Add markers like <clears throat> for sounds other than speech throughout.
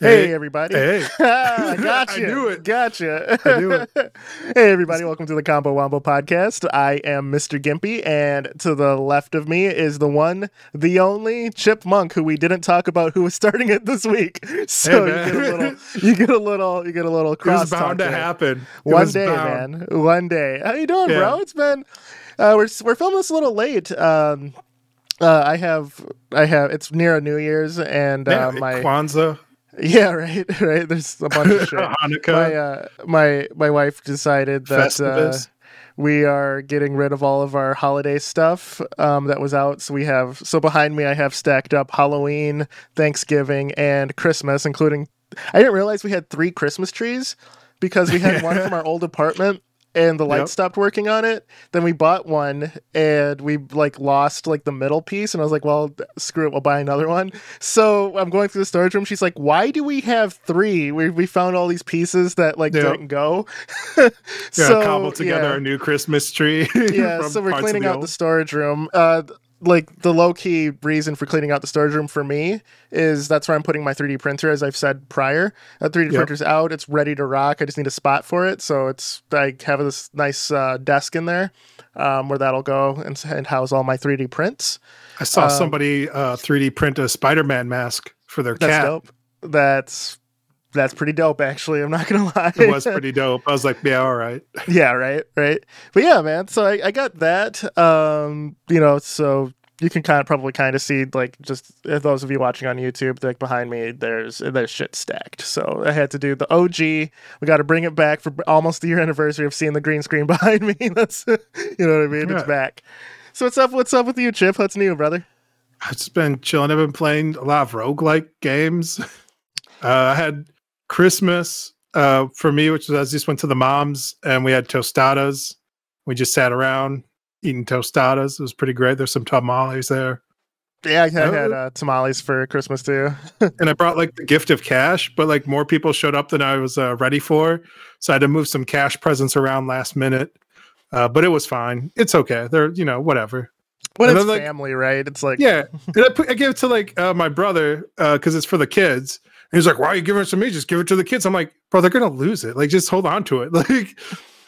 Hey, everybody. Hey. <laughs> I <laughs> got you. I knew it. Gotcha. I knew it. <laughs> hey, everybody. Welcome to the Combo Wombo podcast. I am Mr. Gimpy, and to the left of me is the one, the only Chip Monk, who we didn't talk about who was starting it this week. So Hey, you, get a little, you get a little, you get a little It cross was bound to happen. It One day, bound. man. One day. How you doing, Yeah. bro? It's been. Uh, we're we're filming this a little late. Um, uh, I have I have it's near a New Year's and Yeah, uh, my Kwanzaa, yeah, right, <laughs> right. There's a bunch of <laughs> shit. Hanukkah, My uh, my my wife decided that uh, we are getting rid of all of our holiday stuff um, that was out. So we have so behind me I have stacked up Halloween, Thanksgiving, and Christmas, including. I didn't realize we had three Christmas trees because we had one <laughs> from our old apartment and the light Yep. stopped working on it. Then we bought one and we like lost like the middle piece and I was like, well, screw it, we'll buy another one. So I'm going through the storage room. She's like, why do we have three? We, we found all these pieces that like Yep. didn't go. <laughs> yeah, so, cobbled together yeah. a new Christmas tree. <laughs> Yeah, so we're cleaning out the storage room. Uh, like the low key reason for cleaning out the storage room for me is that's where I'm putting my 3D printer, as I've said prior. That 3D Yep. printer's out; it's ready to rock. I just need a spot for it, so it's I have this nice uh, desk in there um, where that'll go and, and house all my 3D prints. I saw um, somebody uh, 3D print a Spider-Man mask for their That's cat. dope. That's that's pretty dope, actually. I'm not gonna <laughs> lie. It was pretty dope. I was like, yeah, all right. <laughs> yeah, right, right. But yeah, man. So I, I got that. Um, you know, so you can kind of probably kind of see like just if those of you watching on YouTube, like behind me, there's there's shit stacked. So I had to do the OG. We got to bring it back for almost the year anniversary of seeing the green screen <laughs> behind me. That's you know what I mean. It's back. So what's up? What's up with you, Chip? What's new, brother? I've just been chilling. I've been playing a lot of roguelike games. Uh, I had Christmas uh, for me, which was I just went to the mom's and we had tostadas. We just sat around eating tostadas. It was pretty great. There's some tamales there. Yeah, I had, Oh. had uh, tamales for Christmas too. <laughs> And I brought like the gift of cash, but like more people showed up than I was uh, ready for. So I had to move some cash presents around last minute. Uh, but it was fine. It's okay. They're, you know, whatever. When And it's then, like- family, right? It's like Yeah. <laughs> And I, put, I gave it to like uh, my brother because it's for the kids. He's like, why are you giving it to me? Just give it to the kids. I'm like, bro, they're going to lose it. Like, just hold on to it. <laughs> Like,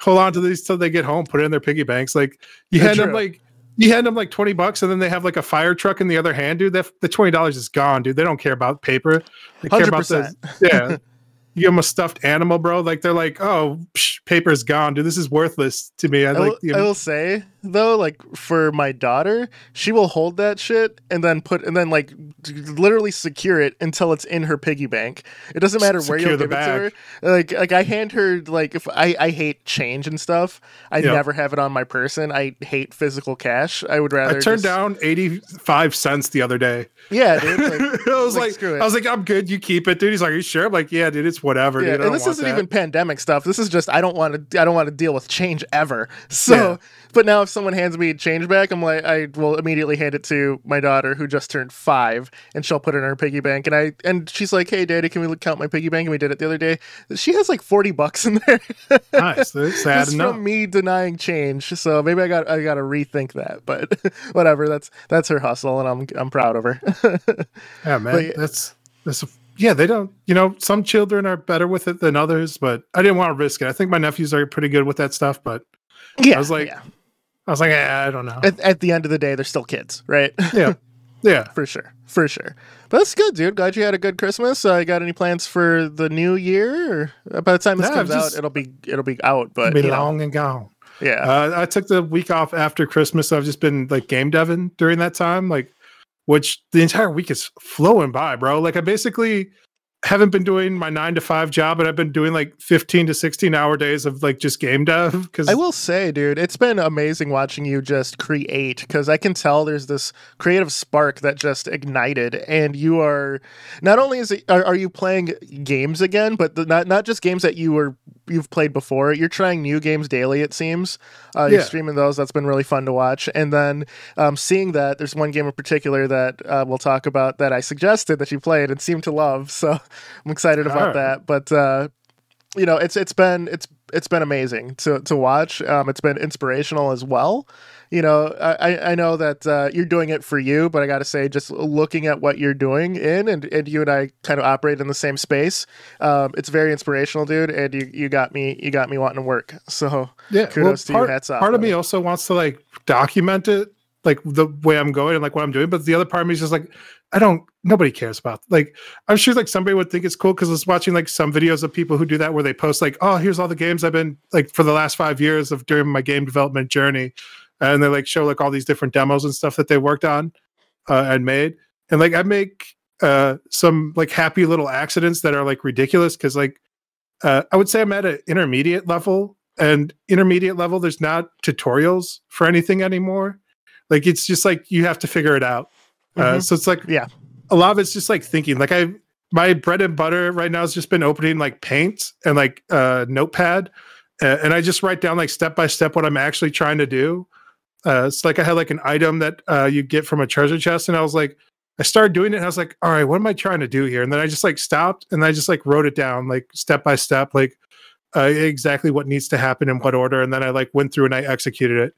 hold on to these till they get home, put it in their piggy banks. Like, you hand them like, you hand them like 20 bucks and then they have like a fire truck in the other hand, dude. That the $20 is gone, dude. They don't care about paper. They care about the, 100%. yeah. <laughs> You give them a stuffed animal, bro. Like they're like, oh, psh, paper's gone, dude. This is worthless to me. I I like will, the I will say though, like for my daughter, she will hold that shit and then put and then like literally secure it until it's in her piggy bank. It doesn't matter where Secure you give it to her. Like like I hand her like if I I hate change and stuff. I Yeah. never have it on my person. I hate physical cash. I would rather I turned just- down 85 cents the other day. Yeah, dude. Like, <laughs> I was like, like. I was like, I'm good. You keep it, dude. He's like, Are you sure? I'm like, Yeah, dude. It's whatever, yeah, dude. And this isn't that." even pandemic stuff. This is just I don't want to I don't want to deal with change ever. <laughs> So, Yeah. but now if someone hands me change back, I'm like I will immediately hand it to my daughter who just turned five, and she'll put it in her piggy bank. And I and she's like, Hey, Daddy, can we count my piggy bank? And we did it the other day. She has like forty bucks in there. <laughs> nice. That's sad Just enough. from me denying change. So maybe I got I got to rethink that. But <laughs> whatever. That's that's her hustle, and I'm I'm proud of her. <laughs> Yeah, man. but- that's that's yeah. They don't. You know, some children are better with it than others, but I didn't want to risk it. I think my nephews are pretty good with that stuff, but yeah, I was like- yeah. I was like, eh, I don't know. At, at the end of the day, they're still kids, right? <laughs> yeah, yeah. <laughs> for sure, for sure. But that's good, dude. Glad you had a good Christmas. Uh, you got any plans for the new year? Or uh, by the time this No, comes just- out, it'll be it'll be out. But Be you know, long and gone. yeah, Uh, I took the week off after Christmas. So I've just been like game deving during that time, like, which the entire week is flowing by, bro. Like, I basically haven't been doing my nine to five job, and I've been doing like 15 to 16 hour days of like just game dev. Cause I will say, dude, it's been amazing watching you just create because I can tell there's this creative spark that just ignited, and you are not only is it are, are you playing games again, but the, not not just games that you were you've played before. You're trying new games daily. It seems uh, you're streaming those. That's been really fun to watch, and then um, seeing that there's one game in particular that uh, we'll talk about that I suggested that you played and seemed to love. So I'm excited about Alright. that. But uh, you know, it's it's been it's it's been amazing to to watch. Um, it's been inspirational as well. You know, I, I know that uh, you're doing it for you, but I got to say, just looking at what you're doing in, and, and you and I kind of operate in the same space. Um, it's very inspirational, dude. And you, you got me you got me wanting to work. So yeah, kudos well, part, to you. Hats off. Part of me also wants to like document it like the way I'm going and like what I'm doing. But the other part of me is just like, I don't. Nobody cares about. Like, I'm sure like somebody would think it's cool because I was watching like some videos of people who do that where they post like, oh, here's all the games I've been like for the last five years of during my game development journey, and they like show like all these different demos and stuff that they worked on uh, and made. And like I make uh some like happy little accidents that are like ridiculous because like uh, I would say I'm at an intermediate level and intermediate level there's not tutorials for anything anymore like it's just like you have to figure it out uh, Mhm. so it's like Yeah. a lot of it's just like thinking like i my bread and butter right now has just been opening like paint and like uh notepad uh, and i just write down like step by step what i'm actually trying to do uh it's like i had like an item that uh you get from a treasure chest and i was like i started doing it and i was like all right what am i trying to do here and then i just like stopped and i just like wrote it down like step by step like uh, exactly what needs to happen in what order and then i like went through and i executed it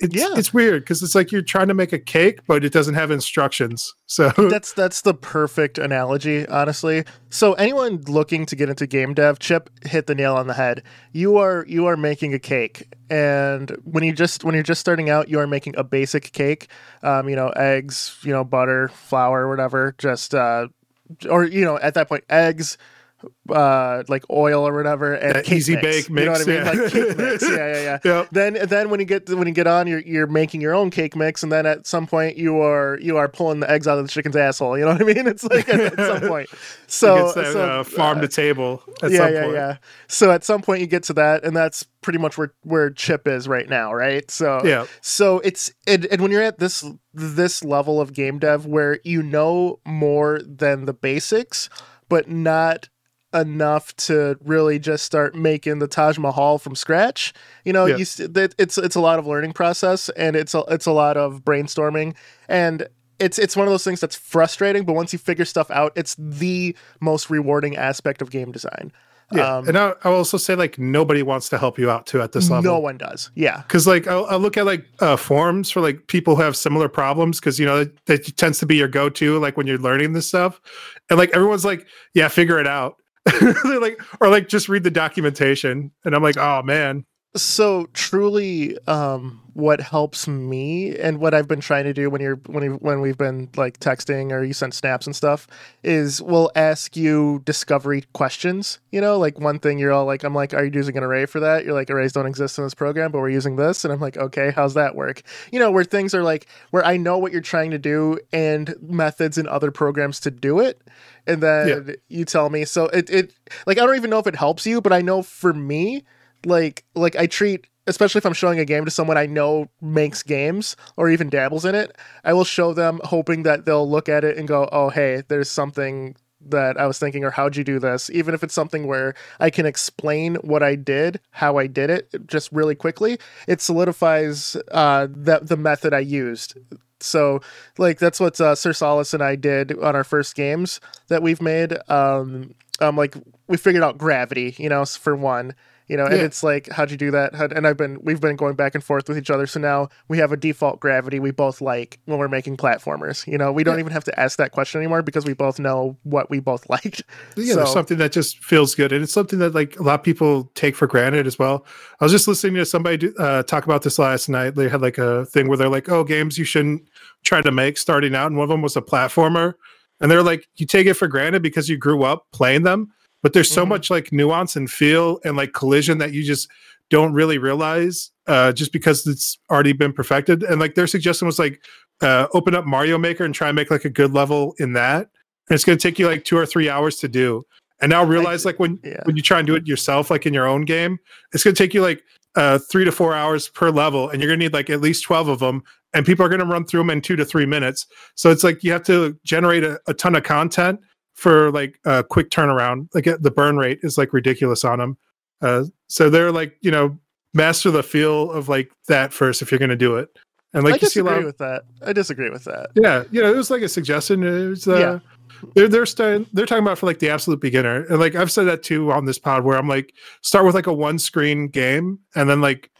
it's, Yeah. it's weird because it's like you're trying to make a cake but it doesn't have instructions. <laughs> So that's that's the perfect analogy honestly. So anyone looking to get into game dev chip hit the nail on the head. You are you are making a cake and when you just when you're just starting out you are making a basic cake um, you know eggs you know butter flour whatever just uh or you know at that point eggs uh like oil or whatever and Uh, cake easy mix. bake you know what i mean? yeah. like cake mix. <laughs> Yeah yeah yeah. Yeah then then when you get when you get on you're you're making your own cake mix and then at some point you are you are pulling the eggs out of the chicken's asshole. You know what i mean? It's like at, at some <laughs> point. So, that, so uh, farm uh, to table at yeah some yeah point. yeah. So at some point you get to that and that's pretty much where where chip is right now right? So yeah. so it's and, and when you're at this this level of game dev where you know more than the basics but not enough to really just start making the Taj Mahal from scratch. You know, Yeah. you it's it's a lot of learning process and it's a, it's a lot of brainstorming and it's it's one of those things that's frustrating, but once you figure stuff out, it's the most rewarding aspect of game design. yeah Um, and I, I'll also say like nobody wants to help you out too at this level no one does. Yeah. because like I'll, I'll look at like uh, forums for like people who have similar problems because you know that, that tends to be your go-to like when you're learning this stuff and like everyone's like yeah figure it out <laughs> they're like or like just read the documentation. And i'm like oh man so truly um what helps me and what i've been trying to do when you're when you when we've been like texting or you send snaps and stuff is we'll ask you discovery questions you know like one thing you're all like i'm like are you using an array for that? You're like arrays don't exist in this program but we're using this. And i'm like okay how's that work? You know where things are like where i know what you're trying to do and methods in other programs to do it and then you tell me. So it, it like i don't even know if it helps you but i know for me like like I treat especially if I'm showing a game to someone I know makes games or even dabbles in it, I will show them hoping that they'll look at it and go, "Oh, hey, there's something that I was thinking or how'd you do this?" Even if it's something where I can explain what I did, how I did it just really quickly, it solidifies uh that the method I used. So, like that's what uh, Sir Solace and I did on our first games that we've made. Um, um, like we figured out gravity, you know, for one, you know, and Yeah. it's like, how'd you do that? How, and I've been, we've been going back and forth with each other. So now we have a default gravity we both like when we're making platformers. You know, we don't Yeah. even have to ask that question anymore because we both know what we both <laughs> liked. yeah there's something that just feels good and it's something that like a lot of people take for granted as well i was just listening to somebody do, uh, talk about this last night they had like a thing where they're like oh games you shouldn't try to make starting out and one of them was a platformer and they're like you take it for granted because you grew up playing them but there's so Mhm. much like nuance and feel and like collision that you just don't really realize uh, just because it's already been perfected. And like their suggestion was like uh, open up mario maker and try and make like a good level in that. And it's going to take you like two or three hours to do. And now realize like when Yeah. when you try and do it yourself like in your own game it's going to take you like uh three to four hours per level and you're going to need like at least 12 of them and people are going to run through them in two to three minutes. So it's like you have to generate a, a ton of content for like a quick turnaround like uh, the burn rate is like ridiculous on them uh so they're like you know master the feel of like that first if you're going to do it and like I you see a lot disagree of, with that. I disagree with that. yeah you know it was like a suggestion it was uh Yeah. they're they're starting, they're talking about for like the absolute beginner, and like I've said that too on this pod, where I'm like start with like a one screen game, and then like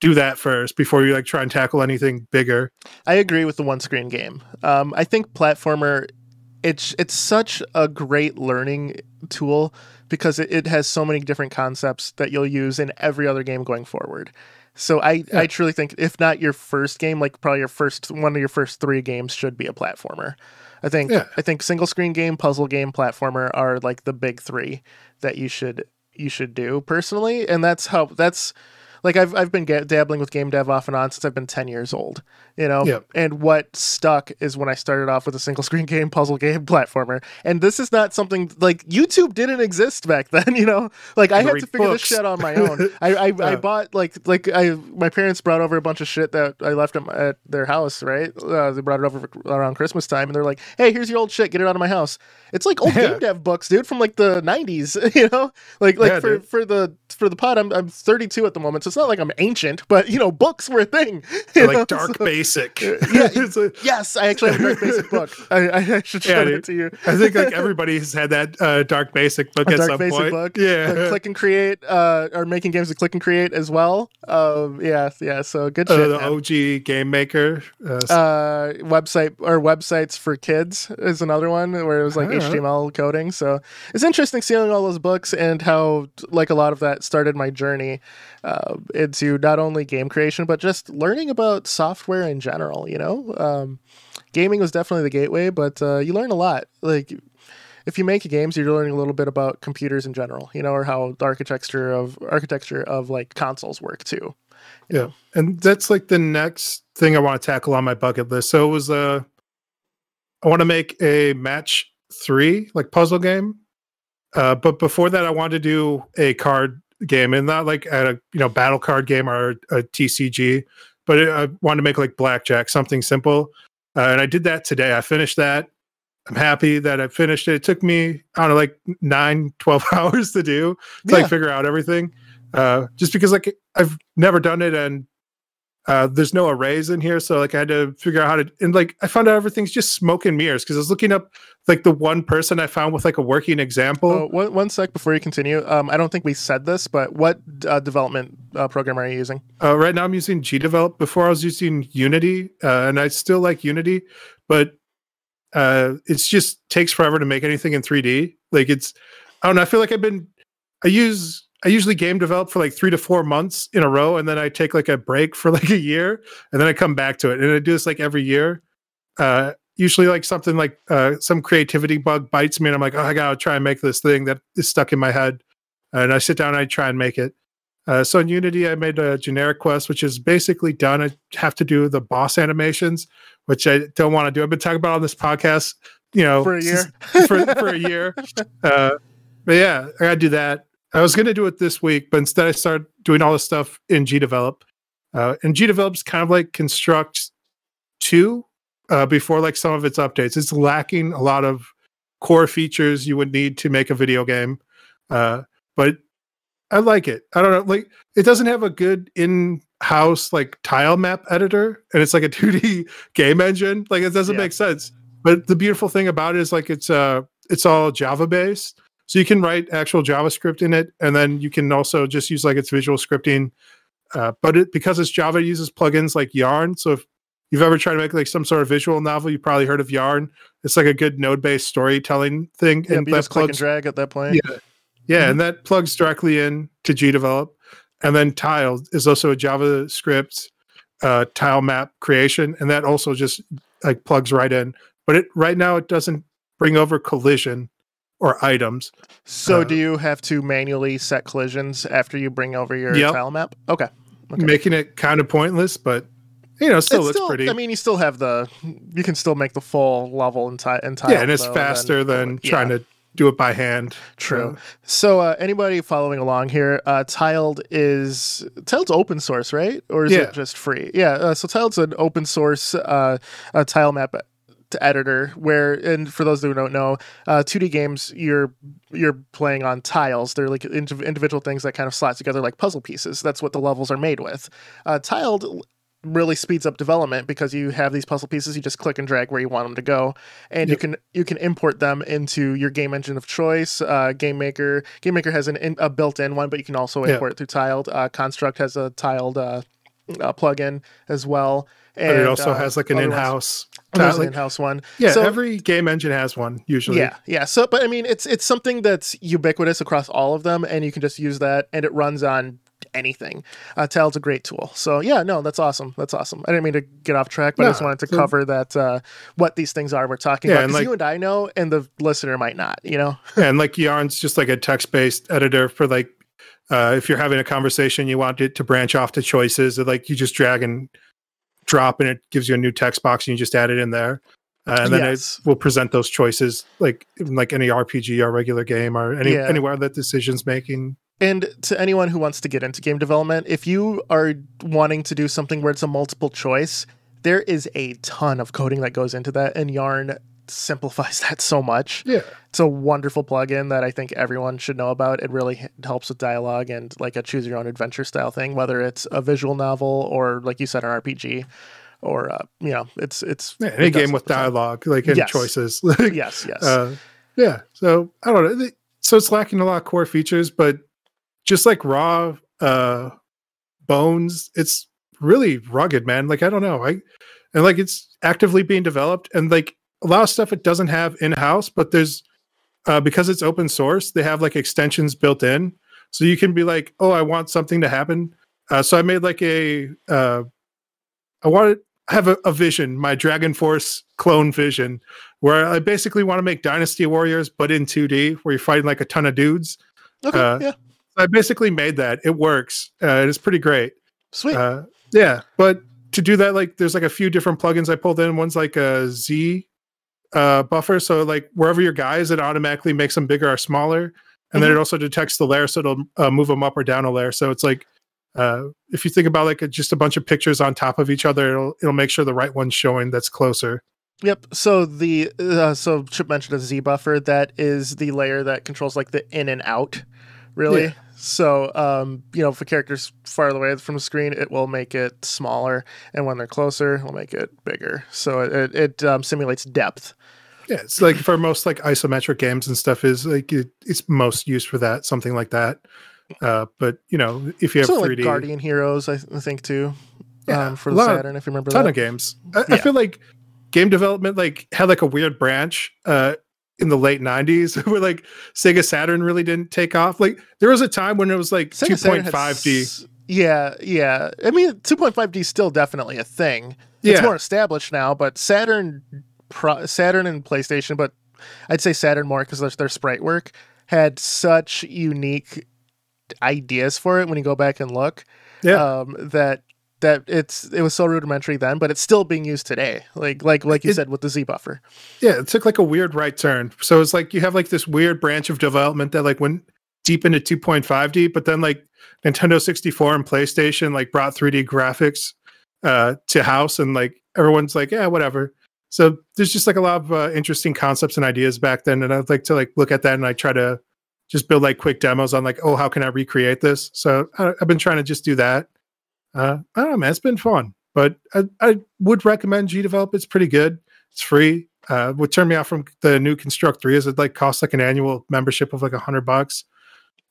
do that first before you like try and tackle anything bigger. I agree with the one screen game. Um, I think platformer, it's it's such a great learning tool because it, it has so many different concepts that you'll use in every other game going forward. So I, Yeah. I truly think if not your first game, like probably your first one of your first three games should be a platformer. I think Yeah. I think single screen game, puzzle game, platformer are like the big three that you should you should do personally, and that's how that's like I've I've been ga- dabbling with game dev off and on since I've been ten years old, you know. Yep. And what stuck is when I started off with a single screen <laughs> game, puzzle game, platformer, and this is not something like YouTube didn't exist back <laughs> then, you know. Like I had to figure books. this shit on my <laughs> own. I I, I bought like like I my parents brought over a bunch of shit that I left at, my, at their house. Right, uh, they brought it over around Christmas time, and they're like, "Hey, here's your old shit. Get it out of my house." It's like old Yeah. game dev books, dude, from like the '90s. You know, like like Yeah, for dude. for the for the pod, I'm I'm 32 at the moment, so it's not like I'm ancient, but you know, books were a thing. <laughs> you know? like dark So- basic. <laughs> yeah, <laughs> It's a- yes, I actually have a DarkBASIC book. I, I, should show Yeah, it to you. I think like everybody's had that uh, DarkBASIC book A at dark some basic point. book. Yeah, The click and create, uh, or making games with click and create as well. Um, yeah, yeah. So good uh, shit. the man. OG game maker. Uh, uh website or websites for kids is another one where it was like html coding so it's interesting seeing all those books and how like a lot of that started my journey uh, into not only game creation but just learning about software in general you know um, gaming was definitely the gateway but uh, you learn a lot like if you make games you're learning a little bit about computers in general you know or how the architecture of architecture of like consoles work too yeah, and that's like the next thing I want to tackle on my bucket list. So it was uh, I want to make a match three like puzzle game. Uh, but before that, I wanted to do a card game, and not like at a you know battle card game or a TCG, but I wanted to make like blackjack, something simple. Uh, and I did that today. I finished that. I'm happy that I finished it. It took me, I don't know, like nine, <laughs> 12 <laughs> hours to do to Yeah. like figure out everything. Uh, just because like I've never done it and uh, there's no arrays in here. So like I had to figure out how to, and like I found out everything's just smoke and mirrors because I was looking up like the one person I found with like a working example. Oh, one, one sec before you continue. Um, I don't think we said this, but what uh, development uh, program are you using? Uh, right now, I'm using GDevelop. Before, I was using Unity, uh, and I still like Unity, but uh, it's just takes forever to make anything in 3D. Like it's, I don't know. I feel like I've been, I use, I usually game develop for like three to four months in a row, and then I take like a break for <laughs> like a year, and then I come back to it, and I do this like every year. Uh, usually, like something like uh, some creativity bug bites me, and I'm like, oh, I gotta try and make this thing that is stuck in my head, and I sit down and I try and make it. Uh, so in Unity, I made a generic quest, which is basically done. I have to do the boss animations, which I don't want to do. I've been talking about on this podcast, you know, For a year? <laughs> for, for a year. Uh, but yeah, I got to do that. I was to do it this week, but instead I started doing all this stuff in GDevelop. Uh, and GDevelop is kind of like Construct 2 uh, before like some of its updates. It's lacking a lot of core features you would need to make a video game. Uh, but I like it. I don't know, like it doesn't have a good in-house like tile map editor, and it's like a <laughs> 2D game engine. Like it doesn't Yeah. make sense. But the beautiful thing about it is like it's uh it's all Java based. So you can write actual JavaScript in it, and then you can also just use like its visual scripting. Uh, but it because it's Java, it uses plugins like Yarn. So if you've ever tried to make like some sort of visual novel, you probably heard of Yarn. It's like a good node-based storytelling thing, Yeah, and that just click and plugs drag at that point. yeah. Yeah, and that plugs directly in to GDevelop. And then Tiled is also a JavaScript uh, tile map creation, and that also just like plugs right in. But it right now it doesn't bring over collision or items. So Uh, do you have to manually set collisions after you bring over your Yep. tile map? Okay. Okay. making it kind of pointless, but you know, still It's looks pretty. I mean, you still have the. You can still make the full level in, ti- in Tiled. yeah, and it's though, faster than yeah, trying to do it by hand. True. Uh, So, uh, anybody following along here, uh, Tiled is Tiled's open source, right? Or is Yeah. it just free? Yeah. Uh, so Tiled's an open source uh, uh, tile map t- editor where, and for those who don't know, uh, 2D games you're you're playing on tiles. They're like indiv- individual things that kind of slot together like puzzle pieces. That's what the levels are made with. Uh, Tiled really speeds up development because you have these puzzle pieces you just click and drag where you want them to go. And you can you can import them into your game engine of choice. Uh, game maker game maker has an in, a built-in one but you can also import it through tiled. Uh, construct has a tiled uh, uh, plugin as well. And But it also uh, has like an in-house. There's an in-house one. yeah, So- every game engine has one usually. yeah, yeah. So, but I mean, it's it's something that's ubiquitous across all of them, and you can just use that, and it runs on anything. Uh, Tiled's a great tool. So, yeah, no, that's awesome. That's awesome. I didn't mean to get off track, but I just wanted to so- cover that uh, what these things are we're talking Yeah, about because like- you and I know, and the listener might not. You know, <laughs> and like Yarn's just like a text-based editor for like uh, if you're having a conversation, you want it to branch off to choices. That like you just drag and drop, and it gives you a new text box, and you just add it in there, uh, and then Yes. it will present those choices like in like any RPG or regular game or any Yeah. anywhere that decisions making. And to anyone who wants to get into game development, if you are wanting to do something where it's a multiple choice, there is a ton of coding that goes into that, and Yarn simplifies <laughs> that so much. Yeah, It's a wonderful plugin that I think everyone should know about. It really h- helps with dialogue and like a choose your own adventure style thing, whether it's a visual novel or like you said, an RPG, or uh, you know, it's it's yeah any it game with dialogue, like and Yes. choices. <laughs> Like, Yes, yes, uh, yeah. So I don't know. So it's lacking a lot of core features, but just like raw uh, bones, it's really rugged, man. Like I don't know, I and like it's actively being developed, and like a lot of stuff it doesn't have in house, but there's uh, because it's open source, they have like extensions built in, so you can be like, oh, I want something to happen. Uh, so I made like a uh, I wanted I have a, a vision, my Dragon Force clone vision, where I basically want to make Dynasty Warriors, but in 2D, where you're fighting like a ton of dudes. okay, uh, yeah, I basically made that. It works. Uh, it's pretty great. sweet. Uh, yeah, but to do that, like, there's like a few different plugins I pulled in. One's like a Z uh, buffer, so like wherever your guy is, it automatically makes them bigger or smaller, and then Mhm. it also detects the layer, so it'll uh, move them up or down a layer. So it's like uh, if you think about like a, just a bunch of pictures on top of each other, it'll it'll make sure the right one's showing that's closer. Yep. So the uh, so Chip mentioned a Z buffer. That is the layer that controls like the in and out, really. Yeah. So um, you know, if a character's farther away from the screen, it will make it smaller, and when they're closer, it'll make it bigger. So it it, it um, simulates depth. Yeah, it's like for most like isometric games and stuff is like it, it's most used for that, something like that. Uh, but you know, if you have so 3D, like Guardian Heroes, I, th- I think too. Yeah, um, for the lot of- Saturn, if you remember ton that. of games. I, I feel like game development like had like a weird branch uh in the late 90s <laughs> where like Sega Saturn really didn't take off. Like there was a time when it was like Sega Saturn had 2.5D. s- Yeah, yeah. I mean, 2.5D is still definitely a thing. It's Yeah. more established now, but Saturn, Pro, Saturn and PlayStation, but I'd say Saturn more because their, their sprite work had such unique ideas for it when you go back and look. Yeah. Um, that that it's it was so rudimentary then, but it's still being used today. Like like like you It- said with the Z buffer. yeah, it took like a weird right turn. So it's like you have like this weird branch of development that like went deep into 2.5D, but then like Nintendo 64 and PlayStation like brought 3D graphics uh to house and like everyone's like, yeah, whatever. So there's just like a lot of uh, interesting concepts and ideas back then and I'd like to like look at that and I try to just build like quick demos on like, oh, how can I recreate this? So I, I've been trying to just do that. Uh, I don't know, man. It's been fun, but I, I would recommend GDevelop. It's pretty good. It's free. Uh, what turned me off from the new Construct Three is it like costs like an annual membership of like a hundred bucks.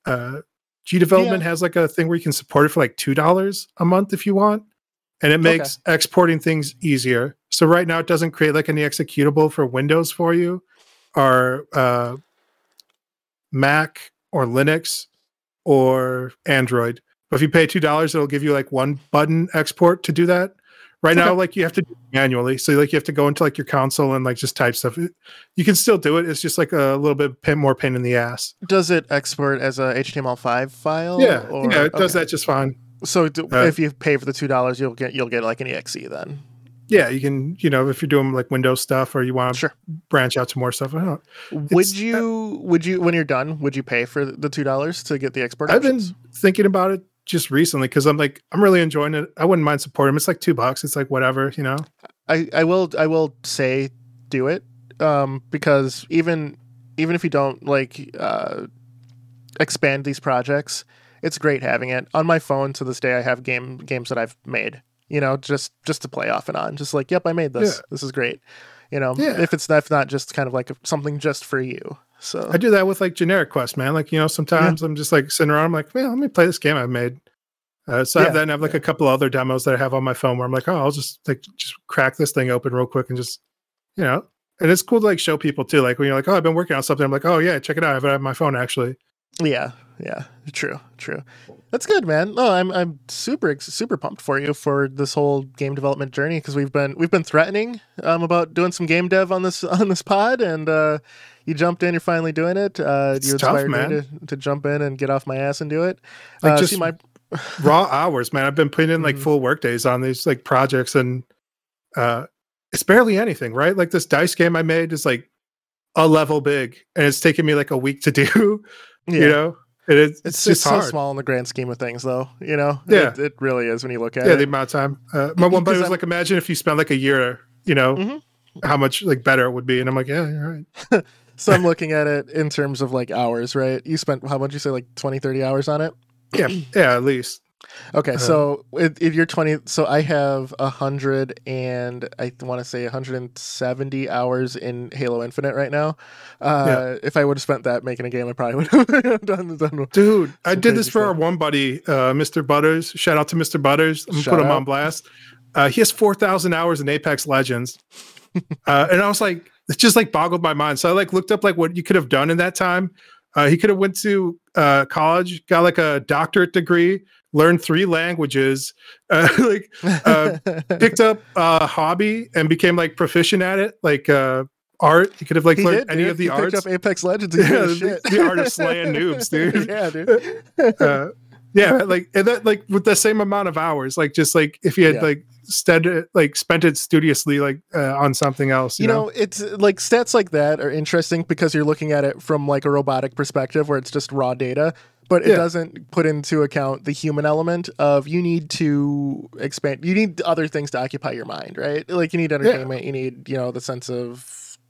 Uh, G Development has like a thing where you can support it for like two dollars a month if you want, and it Okay. makes exporting things easier. So right now it doesn't create like any executable for Windows for you, or uh, Mac or Linux or Android. But if you pay two dollars, it'll give you like one button export to do that. Right now, like you have to do it manually, so like you have to go into like your console and like just type stuff. You can still do it. It's just like a little bit more pain in the ass. Does it export as a HTML5 file? yeah, or- yeah, it does okay. that just fine. So do, Uh, if you pay for the two dollars, you'll get you'll get like an exe then. Yeah, you can, you know, if you're doing like Windows stuff or you want to Sure. branch out to more stuff. Would It's- uh, you would you when you're done? Would you pay for the two dollars to get the export? I've been thinking about it just recently because I'm like, I'm really enjoying it. I wouldn't mind supporting them. It's like two bucks. It's like whatever, you know. I I will I will say do it um because even even if you don't like uh expand these projects, it's great having it on my phone. To this day, I have game games that I've made you know, just just to play off and on. Just like, yep, I made this. Yeah. This is great. You know, Yeah. if it's not, if not just kind of like something just for you. So I do that with like generic quests, man. Like, you know, sometimes I'm just like sitting around, I'm like, man, let me play this game I've made. Uh, so I have that and I have like a couple other demos that I have on my phone where I'm like, oh, I'll just like just crack this thing open real quick and just, you know, and it's cool to like show people too. Like when you're like, oh, I've been working on something. I'm like, oh yeah, check it out. I have it on my phone actually. Yeah, yeah, true, true. That's good, man. No, I'm I'm super super pumped for you for this whole game development journey because we've been we've been threatening um about doing some game dev on this <laughs> on this pod, and uh, you jumped in. You're finally doing it. Uh, It's you tough, inspired man. me to, to jump in and get off my ass and do it. Like, uh, just see my <laughs> Raw hours, man. I've been putting in like Mhm. full work days on these like projects and uh it's barely anything, right? Like this dice game I made is like a level big and it's taken me like a week to do, <laughs> yeah. you know? And it's, It's, it's, so hard. small in the grand scheme of things, though. You know, Yeah. it, it really is when you look at yeah, it. the amount of time. Uh, my one buddy was I'm- like, imagine if you spent like a year, you know, Mhm. how much like better it would be. And I'm like, yeah, you're right. <laughs> so I'm looking at it in terms of like hours, right? You spent how much you say, like 20, 30 hours on it? Yeah, yeah, at least. Okay, Uh, so if, if you're 20, so I have a hundred and I want to say 170 hours in Halo Infinite right now. Uh, If I would have spent that making a game, I probably <laughs> would have done, done. Dude, I did this for our one buddy, uh, Mr. Butters. Shout out to Mr. Butters. I'm gonna Shout put him out. on blast. Uh, he has 4,000 hours in Apex Legends. <laughs> uh, and I was like, <laughs> it just like boggled my mind. So I like looked up like what you could have done in that time. Uh, he could have went to uh, college, got like a doctorate degree, learned three languages, <laughs> uh, like uh, <laughs> picked up a hobby and became like proficient at it, like uh, art. He could have like He learned did, any dude. of the he arts. picked up Apex Legends. Yeah, the, the art of slaying noobs, dude. yeah, dude. Yeah, like and that like with the same amount of hours, like just like if you had Yeah. like stead like spent it studiously like uh, on something else, you, you know, it's like stats like that are interesting because you're looking at it from like a robotic perspective where it's just raw data but it Yeah. doesn't put into account the human element of you need to expand you need other things to occupy your mind right like you need entertainment you need you know the sense of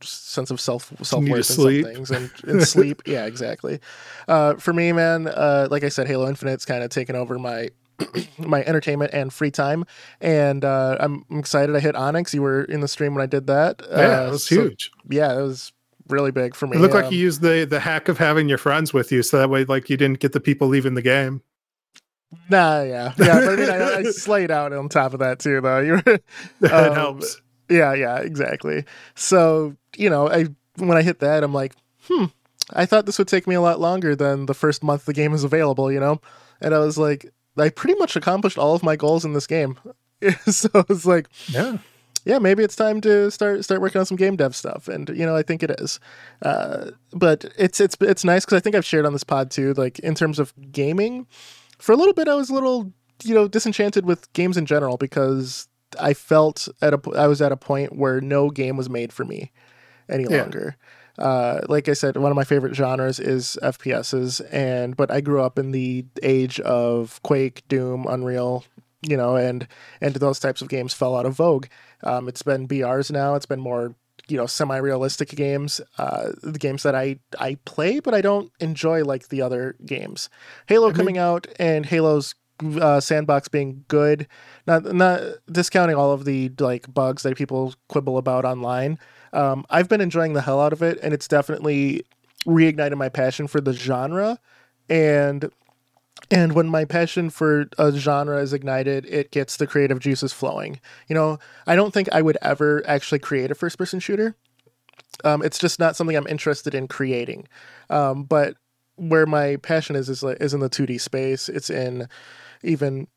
sense of self self worth and some things and, and <laughs> sleep. Yeah exactly. Uh for me man uh like i said halo infinite's kind of taken over my <clears throat> my entertainment and free time. And uh i'm excited i hit onyx. You were in the stream when i did that. Yeah, uh, it was so- huge. yeah it was really big for me. It looked like Um, you used the the hack of having your friends with you, so that way like you didn't get the people leaving the game. nah yeah. <laughs> Yeah but i mean I, I slayed out on top of that too though. <laughs> You were that Um, helps. Yeah, yeah, exactly. So, you know, I when I hit that, I'm like, hmm, I thought this would take me a lot longer than the first month the game is available, you know? And I was like, I pretty much accomplished all of my goals in this game. <laughs> so it's like, Yeah, yeah, maybe it's time to start start working on some game dev stuff, and you know, I think it is. Uh, but it's it's it's nice because I think I've shared on this pod too. Like in terms of gaming, for a little bit, I was a little you know disenchanted with games in general because I felt at a I was at a point where no game was made for me any Yeah. longer. Uh, like I said, one of my favorite genres is FPSs, and but I grew up in the age of Quake, Doom, Unreal, you know, and and those types of games fell out of vogue. Um, it's been BRs now. It's been more you know semi-realistic games, uh, the games that I I play, but I don't enjoy like the other games. Halo I mean- coming out and Halo's uh, sandbox being good, not not discounting all of the like bugs that people quibble about online. Um, I've been enjoying the hell out of it, and it's definitely reignited my passion for the genre. And and when my passion for a genre is ignited, it gets the creative juices flowing. You know, I don't think I would ever actually create a first person shooter. Um, it's just not something I'm interested in creating. Um, but where my passion is is like is in the 2D space. It's in even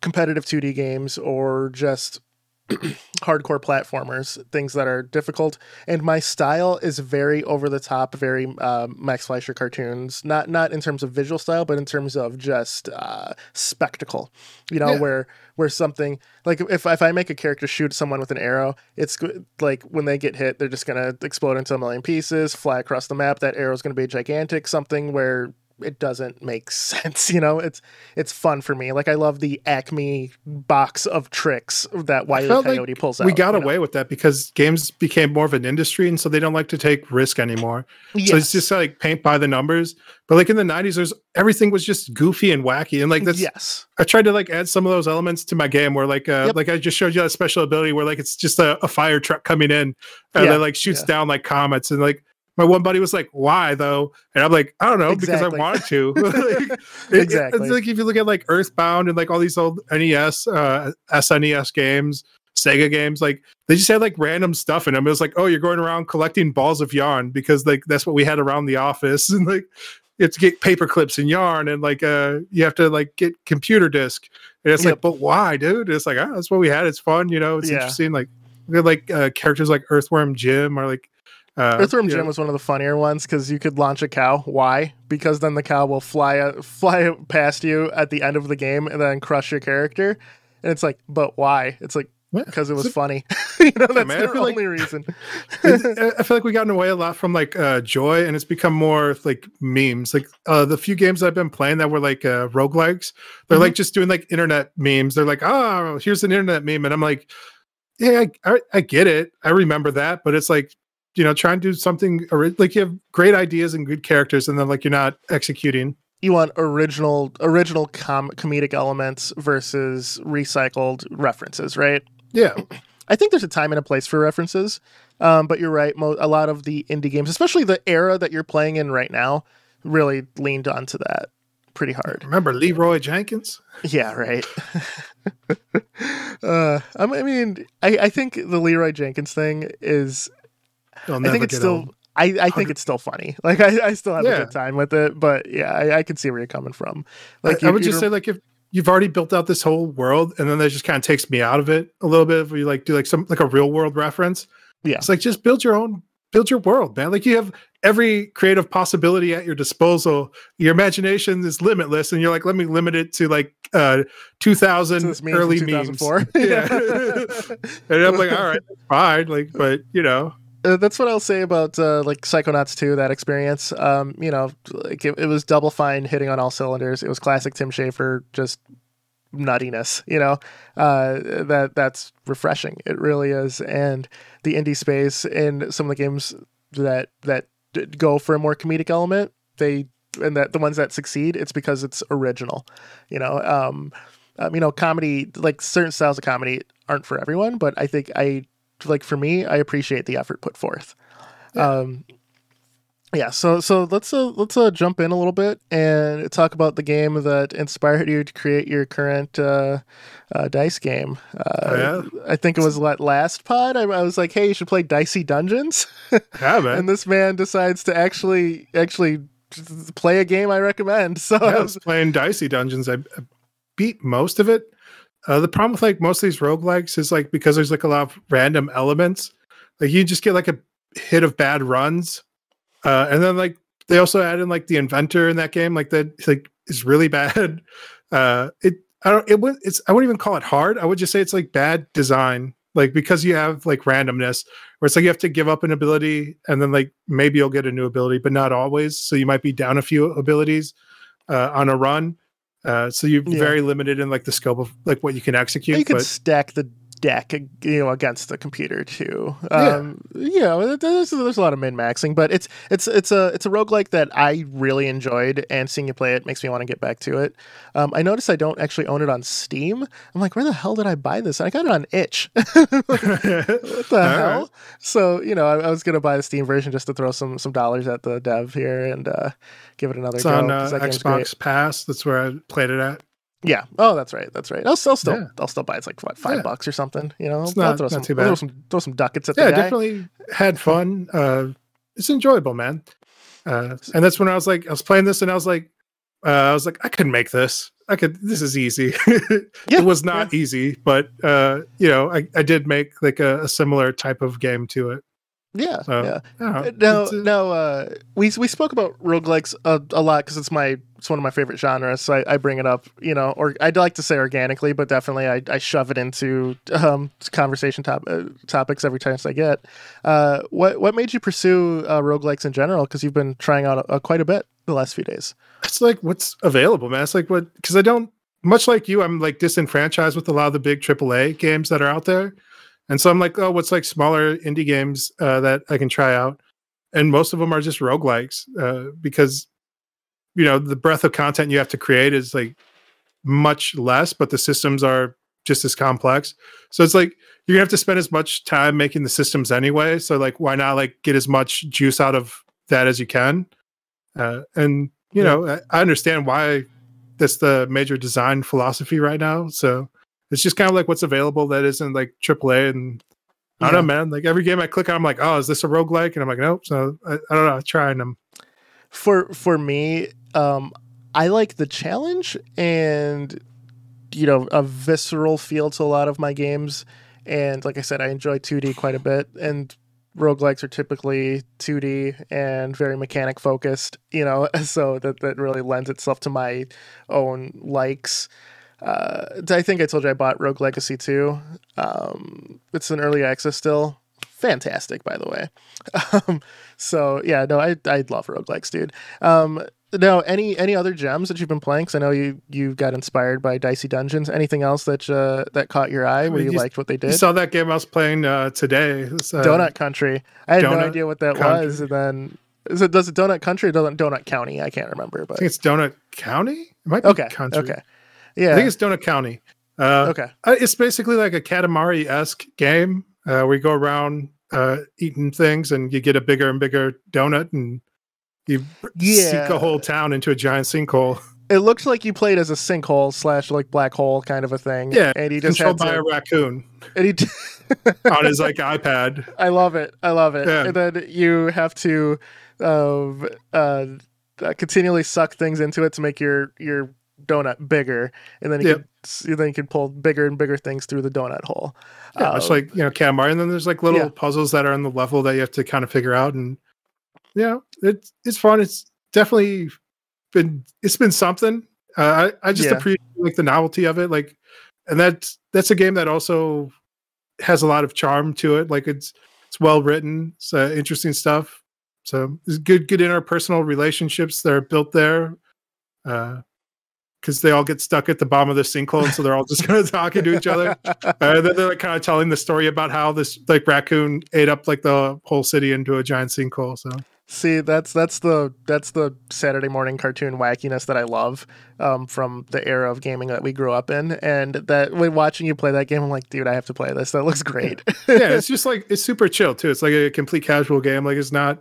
competitive 2D games or just hardcore platformers, things that are difficult. And my style is very over the top, very um, Max Fleischer cartoons. Not not in terms of visual style, but in terms of just uh, spectacle. You know, Yeah. where where something like if if I make a character shoot someone with an arrow, it's like when they get hit, they're just gonna explode into a million pieces, fly across the map. That arrow is gonna be gigantic. Something where it doesn't make <laughs> sense. You know, it's it's fun for me. Like I love the Acme box of tricks that Wiley felt like Coyote pulls out. we got you know? away with that because games became more of an industry and so they don't like to take risk anymore so it's just like paint by the numbers but like in the 90s there's everything was just goofy and wacky and like that's yes. i tried to like add some of those elements to my game where like uh Yep. like i just showed you that special ability where like it's just a, a fire truck coming in and Yeah, it like shoots yeah. down like comets and like my one buddy was like, "Why though?" And I'm like, "I don't know, Exactly. because I wanted to." <laughs> Like, it- <laughs> Exactly. It's like if you look at like Earthbound and like all these old NES, uh, SNES games, Sega games, like they just had like random stuff in them. It was like, "Oh, you're going around collecting balls of yarn because like that's what we had around the office," <laughs> and like you have to get paper clips and yarn, and like uh, you have to like get computer disc. And it's Yep. like, but why, dude? It's like, ah, that's what we had. It's fun, you know. It's Yeah. interesting. Like like uh, characters like Earthworm Jim or like. Uh, Earthworm know, Jim was one of the funnier ones because you could launch a cow. Why? Because then the cow will fly uh, <laughs> fly past you at the end of the game and then crush your character. And it's like, but why? It's like because it was funny. <laughs> you know, that's man, the feel like- only reason. <laughs> I feel like we gotten away a lot from like uh joy and it's become more like memes. Like uh the few games I've been playing that were like uh roguelikes, they're Mhm. like just doing like internet memes. They're like, oh, here's an internet meme. And I'm like, yeah, I, I, I get it. I remember that, but it's like, you know, try and do something ori- like you have great ideas and good characters, and then like you're not executing. you want original original com- comedic elements versus recycled references, right? Yeah. I think there's a time and a place for references, um, but you're right. Mo- a lot of the indie games, especially the era that you're playing in right now, really leaned onto that pretty hard. Remember Leroy Jenkins? Yeah, right. <laughs> uh, I mean- I mean, I, I think the Leroy Jenkins thing is. I think it's still. old. I, I think it's still funny. <laughs> Like I, I still have Yeah. a good time with it. But yeah, I, I can see where you're coming from. Like I, you- would just say, like if you've already built out this whole world, and then that just kind of takes me out of it a little bit. If you like do like some like a real world reference, Yeah. it's like just build your own, build your world, man. Like you have every creative possibility at your disposal. Your imagination is limitless, and you're like, let me limit it to like uh 2000 So early memes. 2004. <laughs> Yeah, <laughs> and I'm like, all right, fine. Like, but you know, Uh, that's what I'll say about uh, like Psychonauts 2, that experience. Um, you know, like it, it was double fine hitting on all cylinders. It was classic Tim Schafer, just nuttiness, you know. Uh, that that's refreshing. It really is. And the indie space in some of the games that that go for a more comedic element, they and that the ones that succeed, it's because it's original. You know, um, um, you know, comedy like certain styles of comedy aren't for everyone, but I think I like for me, I appreciate the effort put forth. Um, yeah, so so let's uh, let's uh, jump in a little bit and talk about the game that inspired you to create your current uh, uh, dice game. Uh, Oh, I think it was la- last pod. I, I was like, "Hey, you should play Dicey Dungeons," <laughs> yeah, man. and this man decides to actually actually play a game I recommend. <laughs> So yeah, I was playing Dicey Dungeons. I, I beat most of it. Uh, the problem with like most of these roguelikes is like because there's like a lot of random elements. Like you just get like a hit of bad runs. Uh, and then like they also add in like the inventor in that game, like that like is really <laughs> bad. Uh it I don't it would it's I wouldn't even call it hard. I would just say it's like bad design. Like because you have like randomness where it's like you have to give up an ability and then like maybe you'll get a new ability, but not always. So you might be down a few abilities uh, on a run. Uh, so you're Yeah. very limited in like the scope of like what you can execute. you can stack the deck you know against the computer too Yeah. um you know there's, there's a lot of min-maxing but it's it's it's a it's a roguelike that i really enjoyed and seeing you play it makes me want to get back to it um i noticed i don't actually own it on steam i'm like where the hell did i buy this i got it on itch <laughs> what the <laughs> hell right. so you know I, I was gonna buy the steam version just to throw some some dollars at the dev here and uh give it another it's go on uh, that game's great. Xbox Pass. That's where I played it at. Yeah. Oh, that's right. That's right. I'll, I'll still, Yeah. I'll still buy. It's like what five Yeah. bucks or something. You know, It's I'll not- throw not some, too I'll throw some, throw some ducats at Yeah, the guy. definitely had fun. Uh, it's enjoyable, man. Uh, and that's when I was like, I was playing this, and I was like, uh, I was like, I could make this. I could. This is easy. <laughs> Yeah, it was not easy, but uh, you know, I, I did make like a, a similar type of game to it. Yeah. So, yeah. Don't. No, uh, no. Uh, we we spoke about roguelikes a, a lot because it's my it's one of my favorite genres. So I, I bring it up. You know, or I'd like to say organically, but definitely I, I shove it into um, conversation top, uh, topics every chance I get. Uh, what what made you pursue uh, roguelikes in general? Because you've been trying out uh, quite a bit the last few days? It's like what's available, man. It's like what because I don't much like you, I'm like disenfranchised with a lot of the big AAA games that are out there. And so I'm like, oh, what's like smaller indie games uh, that I can try out? And most of them are just roguelikes uh, because, you know, the breadth of content you have to create is like much less, but the systems are just as complex. So it's like you're gonna have to spend as much time making the systems anyway. So like, why not like get as much juice out of that as you can? Uh, and you Yeah. know, I, I understand why that's the major design philosophy right now. So it's just kind of like what's available that isn't like AAA. And I don't know, man. Like every game I click on, I'm like, oh, is this a roguelike? And I'm like, nope. So I, I don't know. I'm trying them. For for me, um, I like the challenge and you know a visceral feel to a lot of my games. And like I said, I enjoy 2D quite a bit, and roguelikes are typically 2D and very mechanic focused. You know, <laughs> so that that really lends itself to my own likes. Uh, I think I told you I bought Rogue Legacy 2. Um, it's an early access still. Fantastic, by the way. <laughs> Um, so yeah, no, I I love roguelikes, dude. Um, no, any any other gems that you've been playing? Because I know you you got inspired by Dicey Dungeons. Anything else that uh, that caught your eye where you you- liked what they You did? saw that game I was playing uh, today. It's, uh, Donut Country. I had no idea what that Country. was, and then is it does it Donut Country or Donut Donut County? I can't remember, I but think it's Donut County. It might be okay, country. okay, I think it's Donut County. Uh, okay, Uh, It's basically like a Katamari esque game uh, where you go around uh, eating things and you get a bigger and bigger donut and you Yeah. sink a whole town into a giant sinkhole. <laughs> It looks like you played as a sinkhole slash like black hole kind of a thing. Yeah, and you just Controlled had by to. a raccoon and he d- <laughs> on his like <laughs> iPad. I love it. I love it. Yeah. And then you have to um, uh, uh, continually suck things into it to make your your donut bigger, and then you Yep. can then you can pull bigger and bigger things through the donut hole. Yeah, it's Um, like you know Katamari, and then there's like little Yeah. puzzles that are on the level that you have to kind of figure out, and yeah, it's it's fun. It's definitely been it's been something. Uh, I I just Yeah. appreciate like the novelty of it, like, and that's that's a game that also has a lot of charm to it. Like it's it's well written, it's uh, interesting stuff. So there's good good interpersonal relationships that are built there. Uh, because they all get stuck at the bottom of the sinkhole, and so they're all just kind of <laughs> talking to each other. Uh, then they're like kind of telling the story about how this like raccoon ate up like the whole city into a giant sinkhole. So See, that's that's the that's the Saturday morning cartoon wackiness that I love um, from the era of gaming that we grew up in, and that when watching you play that game, I'm like, dude, I have to play this. That looks great. yeah, it's <laughs> just like it's super chill too. It's like a complete casual game. Like it's not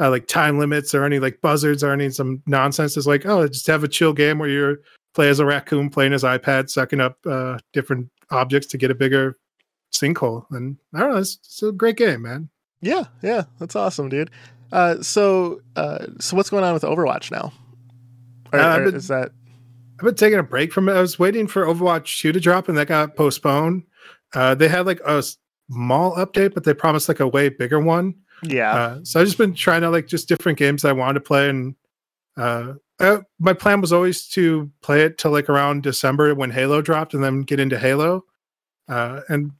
uh, like time limits or any like buzzards or any some nonsense. It's like oh, just have a chill game where you play as a raccoon playing his iPad, sucking up uh, different objects to get a bigger sinkhole. And I don't know, it's, it's a great game, man. yeah, yeah, that's awesome, dude. Uh, so, uh, so what's going on with Overwatch now? Or, Uh, been- is that I've been taking a break from it. I was waiting for Overwatch 2 to drop and that got postponed. Uh, they had like a small update, but they promised like a way bigger one. Yeah? Uh, so I've just been trying to like just different games that I wanted to play. And uh, uh, my plan was always to play it till like around December when Halo dropped and then get into Halo. Uh, and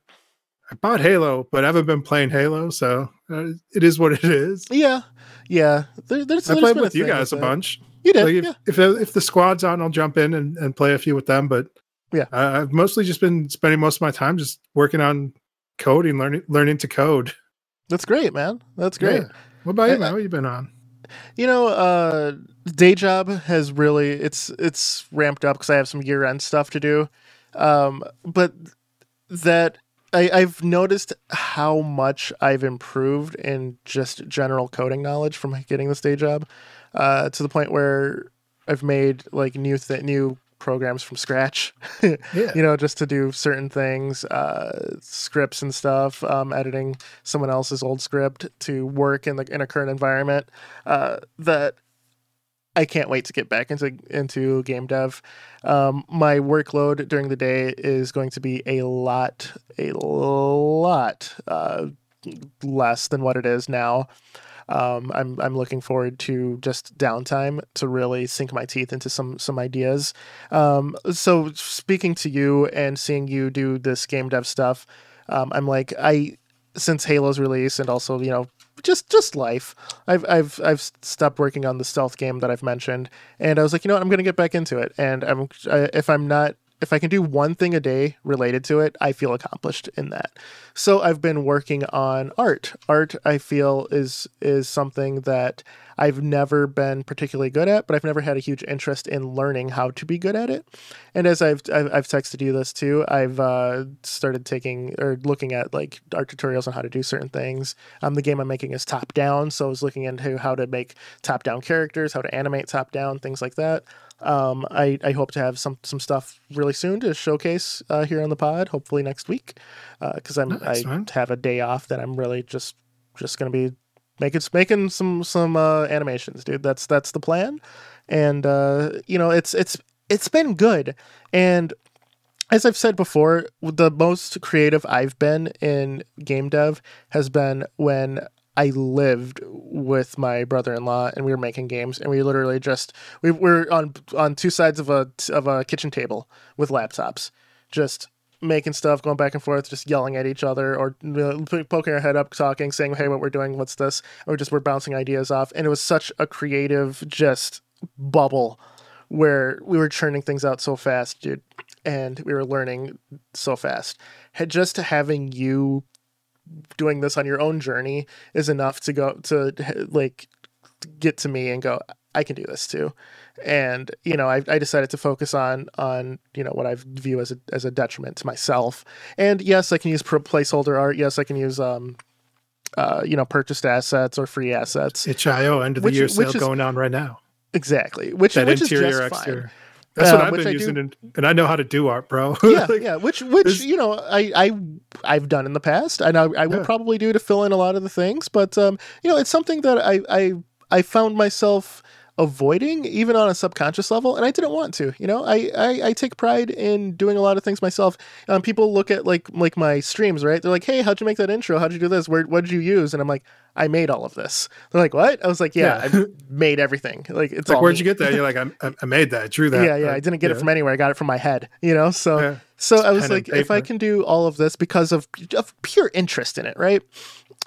I bought Halo, but I haven't been playing Halo. So uh, it is what it is. yeah, yeah. There, there's, I there's played with you guys a bunch. You did, like if, yeah. if if the squad's on, I'll jump in and, and play a few with them. But Yeah. uh, I've mostly just been spending most of my time just working on coding, learning learning to code. That's great, man. That's great. Yeah. What about you, man? What you been on? You know, uh, day job has really it's it's ramped up because I have some year end stuff to do. Um, but that I, I've noticed how much I've improved in just general coding knowledge from getting this day job, uh, to the point where I've made like new th- new programs from scratch. <laughs> Yeah. you know, just to do certain things, uh, scripts and stuff, um, editing someone else's old script to work in the in a current environment. Uh, that I can't wait to get back into into game dev. Um, my workload during the day is going to be a lot, a lot uh, less than what it is now. Um, I'm I'm looking forward to just downtime to really sink my teeth into some some ideas. Um, so speaking to you and seeing you do this game dev stuff, um, I'm like I since Halo's release and also you know just just life. I've I've I've stopped working on the stealth game that I've mentioned, and I was like, you know what, I'm gonna get back into it. And I'm I, if I'm not if I can do one thing a day related to it, I feel accomplished in that. So I've been working on art. Art I feel is is something that I've never been particularly good at, but I've never had a huge interest in learning how to be good at it. And as I've I've, I've texted you this too, I've uh, started taking or looking at like art tutorials on how to do certain things. Um, the game I'm making is top down, so I was looking into how to make top down characters, how to animate top down, things like that. Um, I, I hope to have some some stuff really soon to showcase uh, here on the pod. Hopefully next week, because uh, I'm nice, I man. have a day off that I'm really just just gonna be making making some some uh, animations, dude. That's that's the plan, and uh, you know it's it's it's been good. And as I've said before, the most creative I've been in game dev has been when I lived with my brother-in-law and we were making games and we literally just we were on on two sides of a of a kitchen table with laptops just making stuff, going back and forth, just yelling at each other or poking our head up, talking, saying, "Hey, what we're doing? What's this?" Or just we're bouncing ideas off, and it was such a creative, just bubble where we were churning things out so fast, dude, and we were learning so fast. Had just having you doing this on your own journey is enough to go to like get to me and go, I can do this too and you know I, I decided to focus on on you know what I view as a as a detriment to myself. And yes, I can use placeholder art. Yes, I can use um, uh, you know purchased assets or free assets. itch.io end of the which, year sale is, going on right now. Exactly, which that which interior is just exterior. Fine. That's what uh, I've been using, and, and, I know how to do art, bro. <laughs> yeah, like, yeah. Which, which you know, I, I, I've done in the past, and I, I will yeah. probably do to fill in a lot of the things. But um, you know, it's something that I, I, I found myself avoiding even on a subconscious level and i didn't want to you know? I i, I take pride in doing a lot of things myself. Um, people look at like like my streams right? They're like hey how'd you make that intro? How'd you do this? Where what did you use? And i'm like i made all of this. They're like what? I was like yeah, yeah. i made everything. Like it's like where'd me. you get that? You're like I, I made that. I drew that. Yeah yeah i didn't get yeah. it from anywhere. I got it from my head you know? So yeah. so i was like if i can do all of this because of, of pure interest in it right?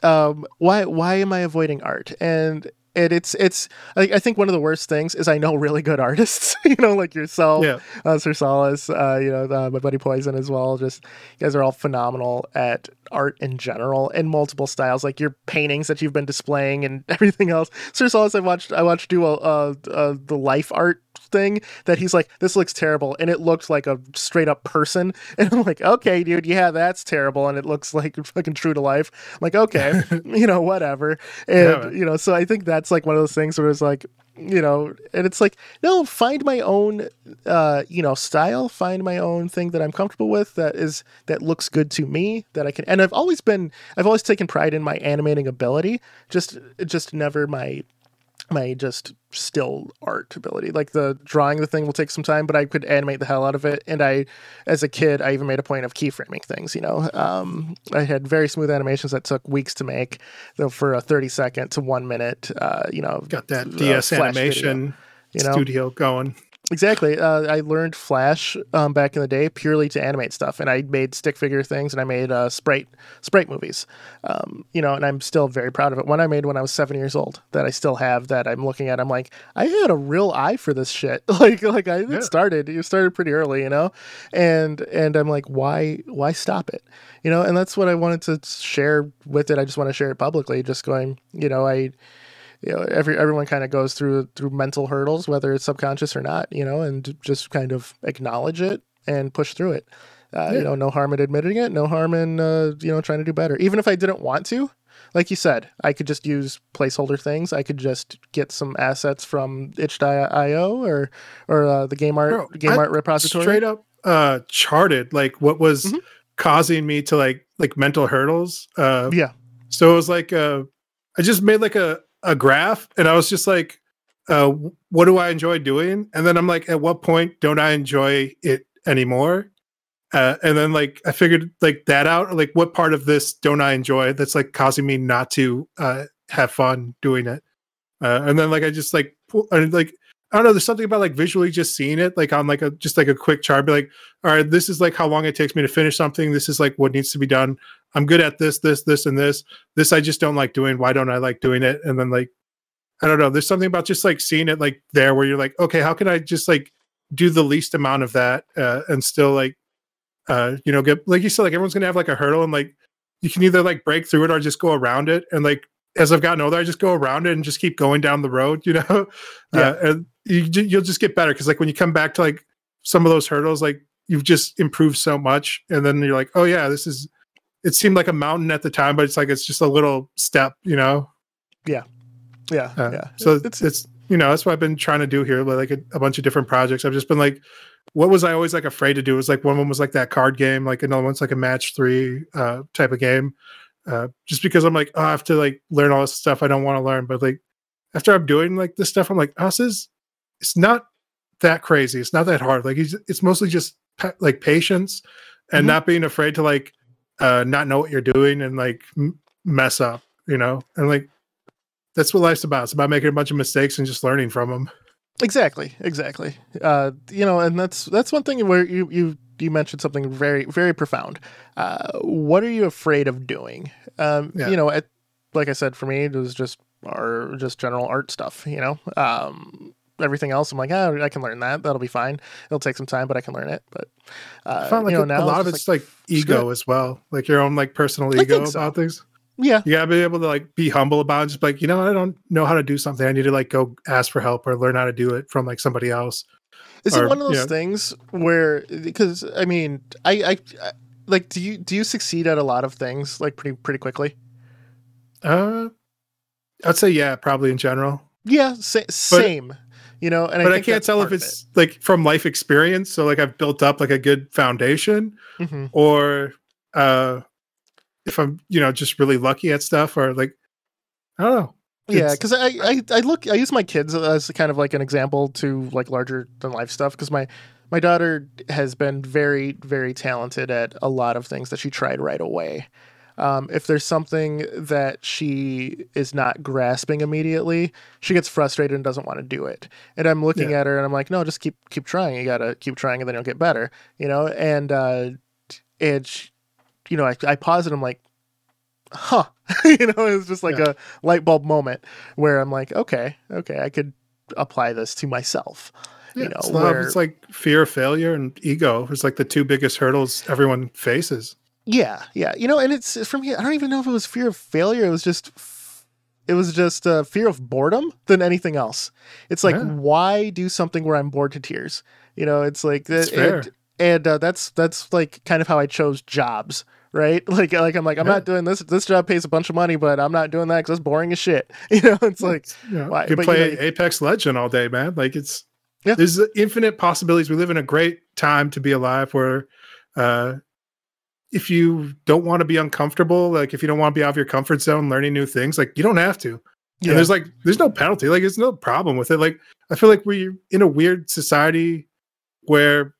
Um, why why am I avoiding art? And and it's it's I, I, think one of the worst things is I know really good <laughs> artists, you know, like yourself, yeah. uh, Sir Solace, uh, you know, uh, my buddy Poison as well. Just you guys are all phenomenal at art in general in multiple styles, like your paintings that you've been displaying and <laughs> everything else. Sir Solace, I watched I watched do a, the life art thing that he's like, this looks terrible, and it looked like a straight up person, <laughs> and I'm like, okay, dude, yeah, that's terrible, and it looks like <laughs> fucking true to life. I'm like, okay, you know, whatever, and yeah, you know, so I think that's like one of those things where it's like, you know, and it's like, no, find my own, uh, you know, style, find my own thing that I'm comfortable with that is that looks good to me that I can, and I've always been, I've always taken pride in my animating ability, just, just never my my just still art ability. Like the drawing the thing will take some time, but I could animate the hell out of it. And I, as a kid, I even made a point of keyframing things. You know, um, I had very smooth animations that took weeks to make, though for a thirty second to one minute. Uh, you know, got that DS uh, animation. Video, you know? studio going. Exactly. Uh, I learned Flash um, back in the day purely to animate stuff, and I made stick figure things, and I made uh, sprite sprite movies. Um, you know, and I'm still very proud of it. One I made when I was seven years old that I still have that I'm looking at. I'm like, I had a real eye for this shit. <laughs> like, like I yeah. started. You started pretty early, you know, and and I'm like, why why stop it? You know, and that's what I wanted to share with it. I just want to share it publicly. Just going, you know, I you know every everyone kind of goes through through mental hurdles whether it's subconscious or not you know and just kind of acknowledge it and push through it. Uh, yeah. you know no harm in admitting it no harm in uh, you know trying to do better. Even if i didn't want to like you said i could just use placeholder things. I could just get some assets from itch.io or or uh, the game art Bro, game I art repository. straight up uh charted like what was mm-hmm. causing me to like like mental hurdles uh yeah. so it was like uh I just made like a a graph and I was just like, uh, what do I enjoy doing? And then I'm like, at what point don't I enjoy it anymore? Uh, and then like I figured like that out, like what part of this don't I enjoy that's like causing me not to uh, have fun doing it. Uh, and then like I just like and like I don't know, there's something about like visually just seeing it like on like a just like a quick chart, be like, all right, this is like how long it takes me to finish something. This is like what needs to be done. I'm good at this, this, this, and this. This I just don't like doing. Why don't I like doing it? And then like, I don't know. There's something about just like seeing it like there where you're like, okay, how can I just like do the least amount of that uh, and still like, uh, you know, get like you said, like everyone's gonna have like a hurdle and like you can either like break through it or just go around it. And like as I've gotten older, I just go around it and just keep going down the road, <laughs> you know. Yeah. Uh, and you, you'll just get better because like when you come back to like some of those hurdles, like you've just improved so much, and then you're like, oh yeah, this is. It seemed like a mountain at the time, but it's like it's just a little step, you know. Yeah, Uh, yeah. So It's- it's, you know that's what I've been trying to do here, like a, a bunch of different projects. I've just been like, what was I always like afraid to do? It was like one of them was like that card game, like another one's like a match three uh, type of game. Uh, just because I'm like, oh, I have to like learn all this stuff I don't want to learn, but like after I'm doing like this stuff, I'm like, oh, this is it's not that crazy. It's not that hard. Like it's, it's mostly just pa- like patience and Mhm. not being afraid to like uh not know what you're doing and like m- mess up, you know? And like that's what life's about. It's about making a bunch of mistakes and just learning from them. Exactly, exactly. Uh, you know, and that's that's one thing where you you you mentioned something very very profound. Uh, what are you afraid of doing? Um, Yeah. You know, at, like I said, for me, it was just or just general art stuff. You know, um, everything else, I'm like, oh, I can learn that. That'll be fine. It'll take some time, but I can learn it. But uh, like you know, a, now a lot of it's like, ego as well, like your own like personal ego so. about things. yeah, You gotta be able to like be humble about it. Just like, you know, I don't know how to do something. I need to like go ask for help or learn how to do it from like somebody else. Is it one of those yeah. things where because I mean I, I I like do you do you succeed at a lot of things like pretty pretty quickly? Uh, I'd say yeah, probably in general. Yeah, sa- same. You know, and but I, think can't tell if it's like from life experience. So like I've built up like a good foundation, it. Mhm. or uh, if I'm you know just really lucky at stuff, or like I don't know. Yeah, because I, I I look I use my kids as kind of like an example to like larger than life stuff because my my daughter has been very very talented at a lot of things that she tried right away. Um, if there's something that she is not grasping immediately, she gets frustrated and doesn't want to do it. And I'm looking Yeah. at her and I'm like, no, just keep keep trying. You gotta keep trying, and then you'll get better. You know. And uh, and she, you know, I, I pause and I'm like, huh. <laughs> you know, it's just like Yeah. a light bulb moment where I'm like, okay, okay, I could apply this to myself. Yeah, you know, it's, where- it's like fear of failure and ego. It's like the two biggest hurdles everyone faces. Yeah, yeah. You know, and it's for me. I don't even know if it was fear of failure. It was just, it was just uh, fear of boredom than anything else. It's like, Yeah. why do something where I'm bored to tears? You know, it's like That's that. And, and uh, that's that's like kind of how I chose jobs, right? <laughs> Like, like I'm like I'm Yeah. not doing this. This job pays a bunch of money, but I'm not doing that because it's boring as shit. <laughs> You know, it's like you, know, why- you could but, you play know, Apex Legend all day, man. Like it's Yeah. there's infinite possibilities. We live in a great time to be alive where uh if you don't want to be uncomfortable, like if you don't want to be out of your comfort zone learning new things, like you don't have to. Yeah. And there's like there's no penalty. Like there's no problem with it. Like I feel like we're in a weird society where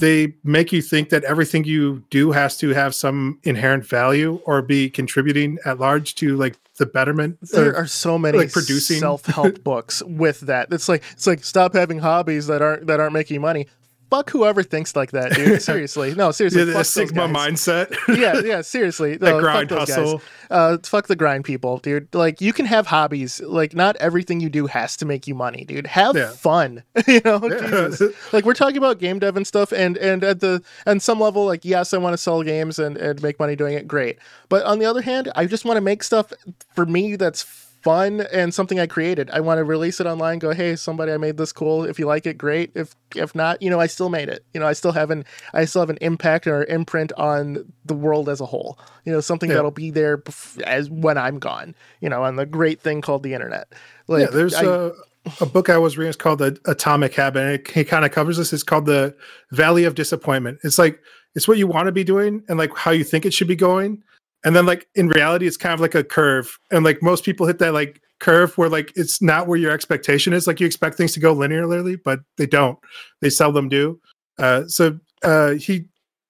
they make you think that everything you do has to have some inherent value or be contributing at large to like the betterment. there of- are so many like producing- self-help <laughs> books with that. It's like it's like stop having hobbies that aren't that aren't making money. Fuck whoever thinks like that, dude. <laughs> Seriously, no, seriously. yeah, the fuck Sigma mindset. <laughs> yeah, <laughs> yeah, seriously. that No, grind fuck those hustle. Guys. Uh, fuck the grind people, dude. Like you can have hobbies. Like not everything you do has to make you money, dude. Have Yeah. fun. you know, Yeah. Jesus. Like we're talking about game dev and stuff, and and at the and some level, like yes, I want to sell games and and make money doing it. Great, but on the other hand, I just want to make stuff for me that's fun and something I created. I want to release it online. Go, hey, somebody, I made this cool. If you like it, great. If if not, you know, I still made it. You know, I still have an I still have an impact or imprint on the world as a whole. You know, something Yeah. that'll be there as when I'm gone. You know, on the great thing called the internet. Like, yeah, there's I- a a book I was reading. It's called the Atomic Habit. And it, it kind of covers this. It's called the Valley of Disappointment. It's like it's what you want to be doing and like how you think it should be going, and then like in reality, it's kind of like a curve. And like most people hit that like curve where like it's not where your expectation is. Like you expect things to go linearly, but they don't. They seldom do. Uh, so uh, he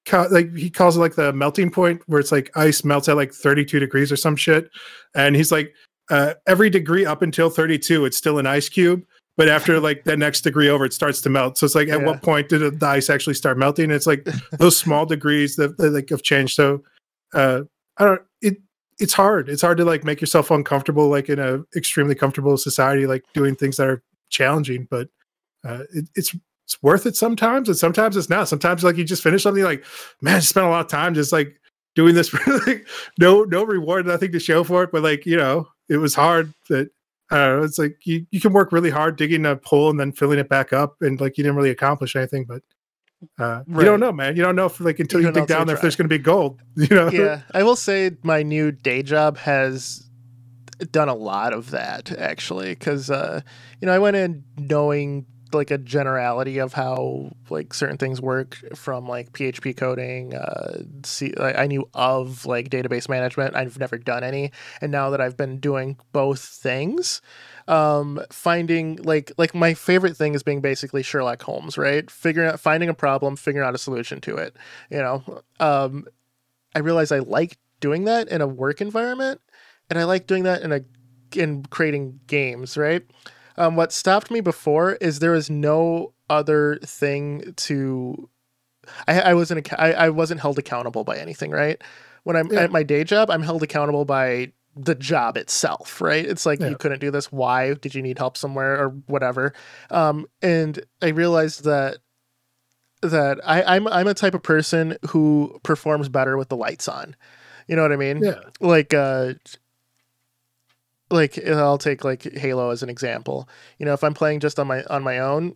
ca- like he calls it like the melting point where it's like ice melts at like 32 degrees or some shit, and he's like uh, every degree up until 32, it's still an ice cube. But after <laughs> like the next degree over, it starts to melt. So it's like, at Yeah. what point did the ice actually start melting? It's like those small degrees that, that like have changed. So uh, I don't it it's hard. It's hard to like make yourself uncomfortable like in a extremely comfortable society like doing things that are challenging, but uh, it, it's it's worth it sometimes and sometimes it's not. Sometimes like you just finish something like, man, I spent a lot of time just like doing this <laughs> for like no no reward, nothing to show for it, but like, you know, it was hard that I don't know. It's like you, you can work really hard digging a hole and then filling it back up, and like you didn't really accomplish anything. But uh, right. you don't know, man. You don't know if like until you, you dig down there if there's going to be gold. <laughs> You know? Yeah, I will say my new day job has done a lot of that actually, because uh, you know I went in knowing like a generality of how like certain things work from like PHP coding. Uh, see, I knew of like database management. I've never done any, and now that I've been doing both things, um, finding like like my favorite thing is being basically Sherlock Holmes, right? Figuring out finding a problem, figuring out a solution to it. You know, um, I realize I like doing that in a work environment, and I like doing that in a in creating games, right? Um, what stopped me before is there was no other thing to. I, I wasn't I, I wasn't held accountable by anything, right? When I'm yeah. at my day job, I'm held accountable by the job itself, right? It's like yeah. you couldn't do this. Why did you need help somewhere or whatever? Um, and I realized that that I, I'm I'm a type of person who performs better with the lights on. You know what I mean? Yeah. Like uh, like I'll take like Halo as an example. You know, if I'm playing just on my on my own,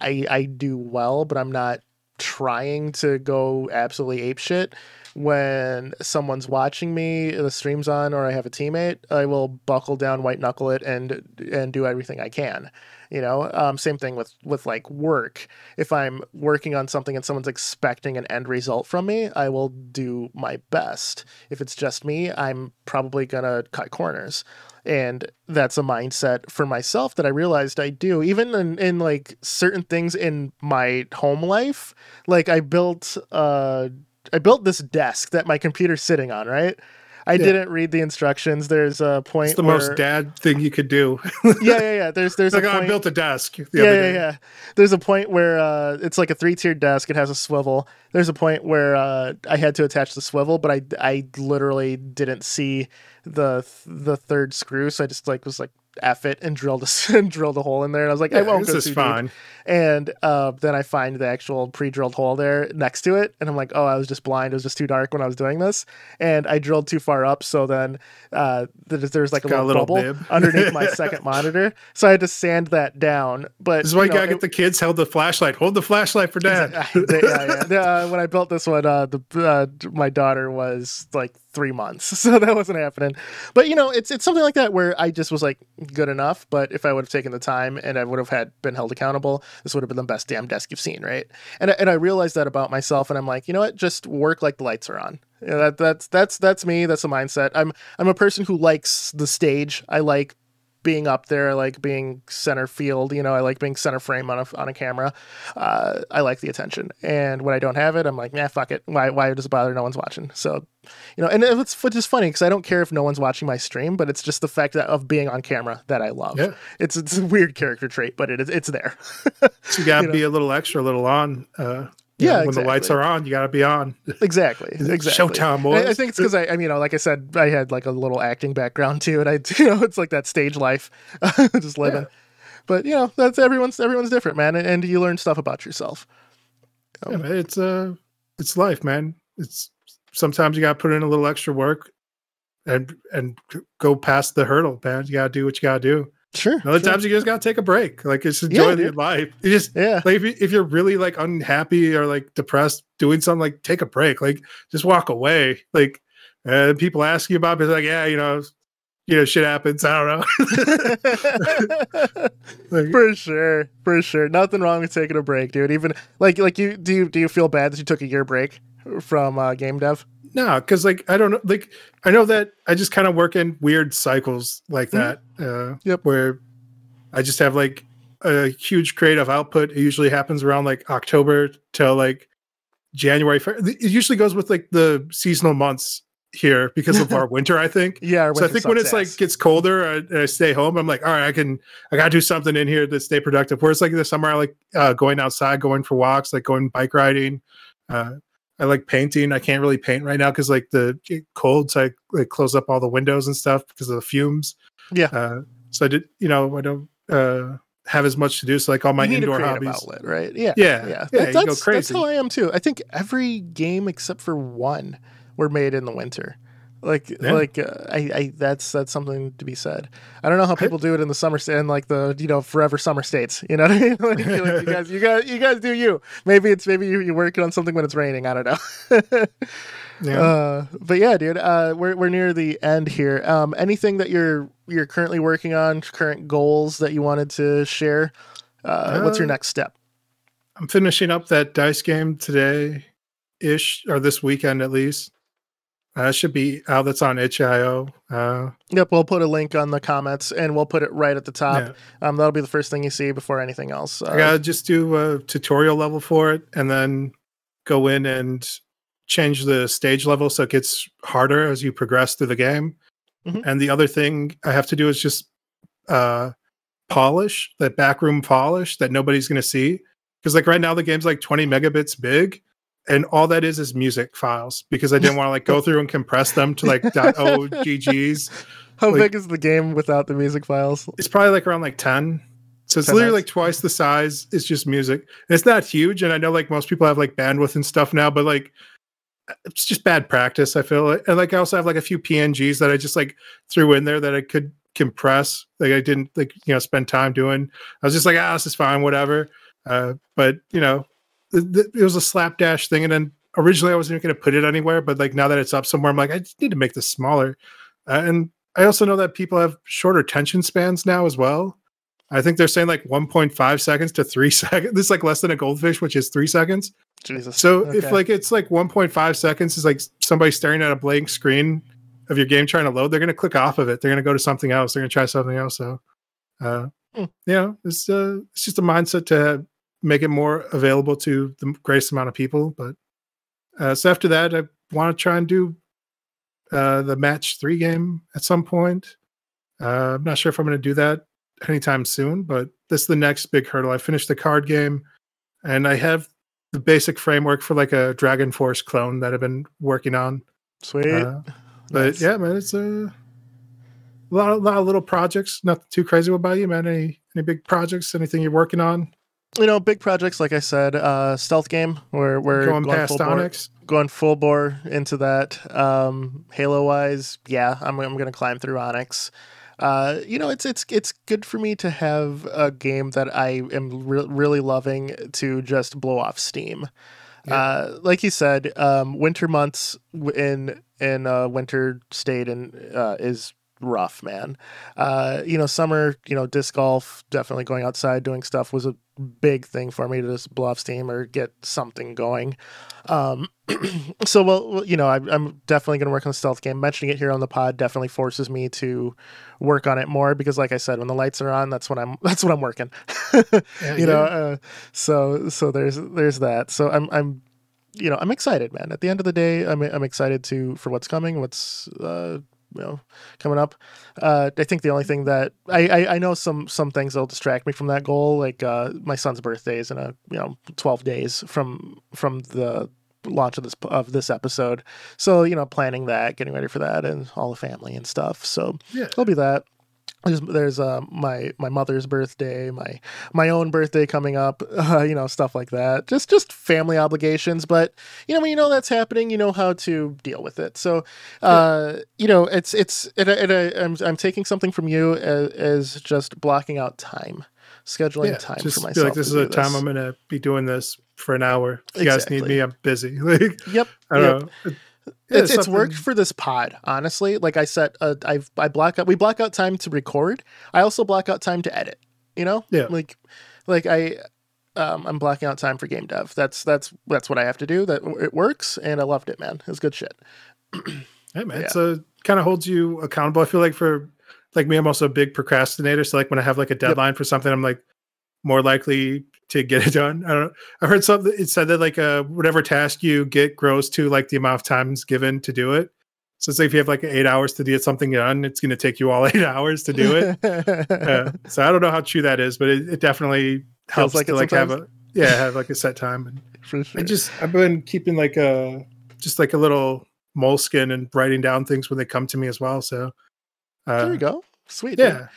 I I do well, but I'm not trying to go absolutely ape shit. When someone's watching me, the stream's on, or I have a teammate, I will buckle down, white knuckle it, and and do everything I can you know? Um, same thing with with like work. If i'm working on something and someone's expecting an end result from me i will do my best. If it's just me i'm probably gonna cut corners. And that's a mindset for myself that i realized i do. Even in, in like certain things in my home life like i built uh i built this desk that my computer's sitting on right I yeah. didn't read the instructions. There's a point. It's the where, most dad thing you could do. <laughs> yeah, yeah, yeah. There's there's like a point, I built a desk. yeah, yeah, yeah. There's a point where uh, it's like a three tiered desk. It has a swivel. There's a point where uh, I had to attach the swivel, but I I literally didn't see the the third screw, so I just like was like F it and drilled a <laughs> and drilled a hole in there. And I was like, yeah, I won't this go is fine. Deep. And uh, then I find the actual pre-drilled hole there next to it, and I'm like, oh, I was just blind. It was just too dark when I was doing this, and I drilled too far up. So then uh, there's, there's like a little, a little, bubble underneath my <laughs> second monitor. So I had to sand that down. But this is why you, know, gotta it, get the kids held the flashlight. Hold the flashlight for dad. Exactly. <laughs> yeah, yeah. Uh, when I built this one, uh, the uh, my daughter was like three months, <laughs> so that wasn't happening. But you know, it's it's something like that where I just was like good enough. But if I would have taken the time and I would have had been held accountable, this would have been the best damn desk you've seen, right? And and I realized that about myself, and I'm like, you know what, just work like the lights are on. You know, that that's that's that's me. That's a mindset. I'm I'm a person who likes the stage. I like being up there. I like being center field. You know, I like being center frame on a on a camera. Uh, I like the attention, and when I don't have it, I'm like, nah, fuck it. Why why does it bother? No one's watching. So, you know, and it's just funny because I don't care if no one's watching my stream, but it's just the fact that of being on camera that I love. Yeah. It's it's a weird character trait, but it is it's there. <laughs> so you gotta you be a little extra, a little on. Uh, yeah, when exactly. the lights are on, you got to be on. <laughs> Exactly, exactly. Showtime, boys. I, I think it's because I, I mean, you know, like I said, I had like a little acting background too, and I, <laughs> you know, it's like that stage life, <laughs> just living. Yeah. But you know, that's everyone's everyone's different, man, and, and you learn stuff about yourself. Um, yeah, man, it's uh, it's life, man. It's sometimes you got to put in a little extra work, and and go past the hurdle, man. You got to do what you got to do. Sure. Other sure. times you just gotta take a break. Like just enjoy yeah, your life. You just yeah. Like if, you, if you're really like unhappy or like depressed doing something, like take a break. Like just walk away. Like and people ask you about it, it's like, yeah, you know, you know, shit happens. I don't know. <laughs> like, for sure, for sure. Nothing wrong with taking a break, dude. Even like like you do you do you feel bad that you took a year break from uh, game dev? No, because like I don't know, like I know that I just kind of work in weird cycles like that. Mm-hmm. Uh, yep. Where I just have like a huge creative output. It usually happens around like October till like January. It usually goes with like the seasonal months here because of our <laughs> winter. I think. Yeah. So I think when it's ass. like gets colder I, and I stay home, I'm like, all right, I can, I gotta do something in here to stay productive. Whereas like the summer, I like uh, going outside, going for walks, like going bike riding. Uh, I like painting. I can't really paint right now because like the cold, so I like close up all the windows and stuff because of the fumes. Yeah. Uh, so I did, you know, I don't uh, have as much to do. So like all my indoor hobbies. outlet, right? Yeah, Yeah, yeah. yeah, That- that's, that's how I am too. I think every game except for one were made in the winter. Like, Yeah. like uh, I, I, that's that's something to be said. I don't know how people do it in the summer in like the you know forever summer states. You know what I mean? <laughs> Like, like, you <laughs> guys, you guys, you guys do you. Maybe it's maybe you, you're working on something when it's raining. I don't know. <laughs> Yeah. Uh, but yeah, dude, uh, we're we're near the end here. Um, anything that you're you're currently working on, current goals that you wanted to share? Uh, what's your Uh, next step? I'm finishing up that dice game today ish or this weekend at least. Uh, it should be out. That's on itch.io. Uh, Yep, we'll put a link on the comments and we'll put it right at the top. yeah. Um, that'll be the first thing you see before anything else. Uh, I gotta just do a tutorial level for it and then go in and change the stage level so it gets harder as you progress through the game. Mhm. And the other thing I have to do is just uh, polish that backroom polish that nobody's gonna see. Because like right now the game's like 20 megabits big, and all that is is music files because I didn't want to like go through and compress them to like .oggs. <laughs> how like- big is the game without the music files? It's probably like around like 10. So it's 10 literally like twice the size. It's just music. And it's not huge. And I know like most people have like bandwidth and stuff now, but like it's just bad practice, I feel. And like I also have like a few PNGs that I just like threw in there that I could compress. Like I didn't like, you know, spend time doing. I was just like, ah, this is fine, whatever. Uh, but you know, it was a slapdash thing. And then originally I wasn't going to put it anywhere, but like now that it's up somewhere, I'm like, I just need to make this smaller. Uh, and I also know that people have shorter attention spans now as well. I think they're saying like 1.5 seconds to three <laughs> seconds. This is like less than a goldfish, which is three seconds. Jesus. So if like it's like 1.5 seconds is like somebody staring at a blank screen of your game trying to load, they're gonna click off of it. They're gonna go to something else. They're gonna try something else. So, uh, Hmm. you know, it's uh, it's just a mindset to make it more available to the greatest amount of people. But uh, so after that, I want to try and do uh, the match three game at some point. Uh, I'm not sure if I'm going to do that anytime soon, but this is the next big hurdle. I finished the card game, and I have the basic framework for like a Dragon Force clone that I've been working on. Sweet. Uh, but Nice. yeah, man, it's a lot, of, lot of little projects. Nothing too crazy. About you, man? Any any big projects? Anything you're working on? You know, big projects like I said, uh, stealth game where we're Going going, past full bore, Onyx? going full bore into that. Um, Halo wise, yeah, I'm I'm gonna climb through Onyx. Uh, you know, it's it's it's good for me to have a game that I am re- really loving to just blow off steam. Yeah. Uh, like you said, um, winter months in in uh, winter state and uh, is rough, man. Uh, you know, summer, you know, disc golf, definitely going outside doing stuff was a big thing for me to just blow off steam or get something going. Um, <clears throat> so, well, you know, I, I'm definitely going to work on the stealth game. Mentioning it here on the pod definitely forces me to work on it more because, like I said, when the lights are on, that's when I'm <laughs> that's when I'm working. <laughs> Yeah, you know, uh, so so there's there's that. So I'm I'm you know I'm excited, man. At the end of the day, I'm I'm excited to for what's coming, what's uh, you know coming up. Uh, I think the only thing that I, I I know some some things that'll distract me from that goal, like uh, my son's birthday is in a you know 12 days from from the launch of this of this episode. So you know, planning that, getting ready for that, and all the family and stuff. So Yeah. it'll be that. There's, there's uh, my my mother's birthday, my my own birthday coming up, <laughs> uh, you know, stuff like that. Just just family obligations, but you know when you know that's happening, you know how to deal with it. So, uh, you know, it's it's it, it, it, I'm I'm taking something from you as, as just blocking out time, scheduling yeah, time just for feel myself. like this is a the time. I'm gonna be doing this for an hour. If you guys need me, I'm busy. <laughs> Like Yep. I don't yep. know. Yeah, it's, it's worked for this pod, honestly. Like I said, uh, I've I block out we block out time to record. I also block out time to edit. You know, Yeah. Like, like I, um, I'm blocking out time for game dev. That's that's that's what I have to do. That it works, and I loved it, man. It's good shit. <clears throat> Hey man, Yeah. so kind of holds you accountable. I feel like for like me, I'm also a big procrastinator. So like when I have like a deadline for something, I'm like more likely to get it done. I don't know. I heard something it said that like uh whatever task you get grows to like the amount of times given to do it. So it's like if you have like eight hours to get something done, it's gonna take you all <laughs> eight hours to do it. <laughs> Uh, so I don't know how true that is, but it, it definitely helps like to like have a yeah have like a set time. And <laughs> for sure. I just I've been keeping like a just like a little moleskin and writing down things when they come to me as well. So uh, there you go. Sweet. Yeah.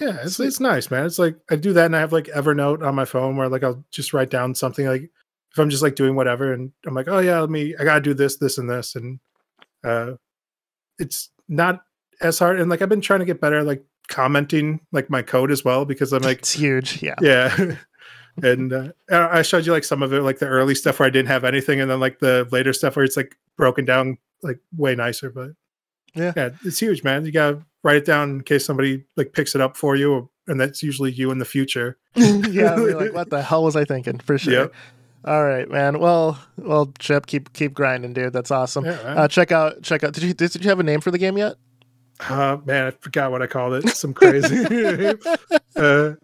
Yeah, it's it's nice, man. It's like I do that and I have like Evernote on my phone where like I'll just write down something like if I'm just like doing whatever and I'm like, oh yeah, let me I gotta do this, this, and this. And uh it's not as hard. And like I've been trying to get better at like commenting like my code as well because I'm like It's huge. Yeah. yeah. <laughs> and uh, I I showed you like some of it, like the early stuff where I didn't have anything, and then like the later stuff where it's like broken down, like way nicer. But Yeah. yeah, it's huge, man. You gotta write it down in case somebody like picks it up for you, or, and that's usually you in the future. <laughs> <laughs> yeah. Like, what the hell was I thinking? For sure. Yep. All right, man. Well, well, Chip, keep keep grinding, dude. That's awesome. Yeah. Uh, check out check out. Did you did you have a name for the game yet? Uh, man, I forgot what I called it. Some crazy. <laughs> uh,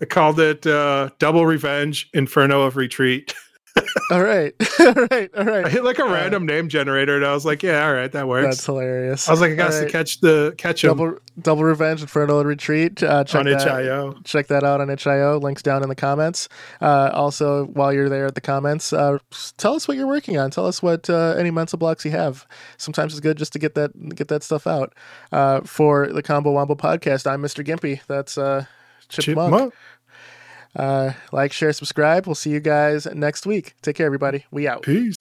I called it uh, Double Revenge Inferno of Retreat. <laughs> All right, all right, all I hit like a Uh, random name generator, and I was like, "Yeah, all right, that works." That's hilarious. I was like, "I got All to catch the catch him Double Double Revenge Inferno and Retreat. Uh, check on that. itch.io." check that out on itch.io links down in the comments uh, also while you're there at the comments uh, tell us what you're working on tell us what uh, any mental blocks you have sometimes it's good just to get that get that stuff out uh, for the combo wombo podcast i'm mr gimpy that's uh, chip. Chipmunk. Uh, like share subscribe. We'll see you guys next week. Take care everybody. We out. Peace.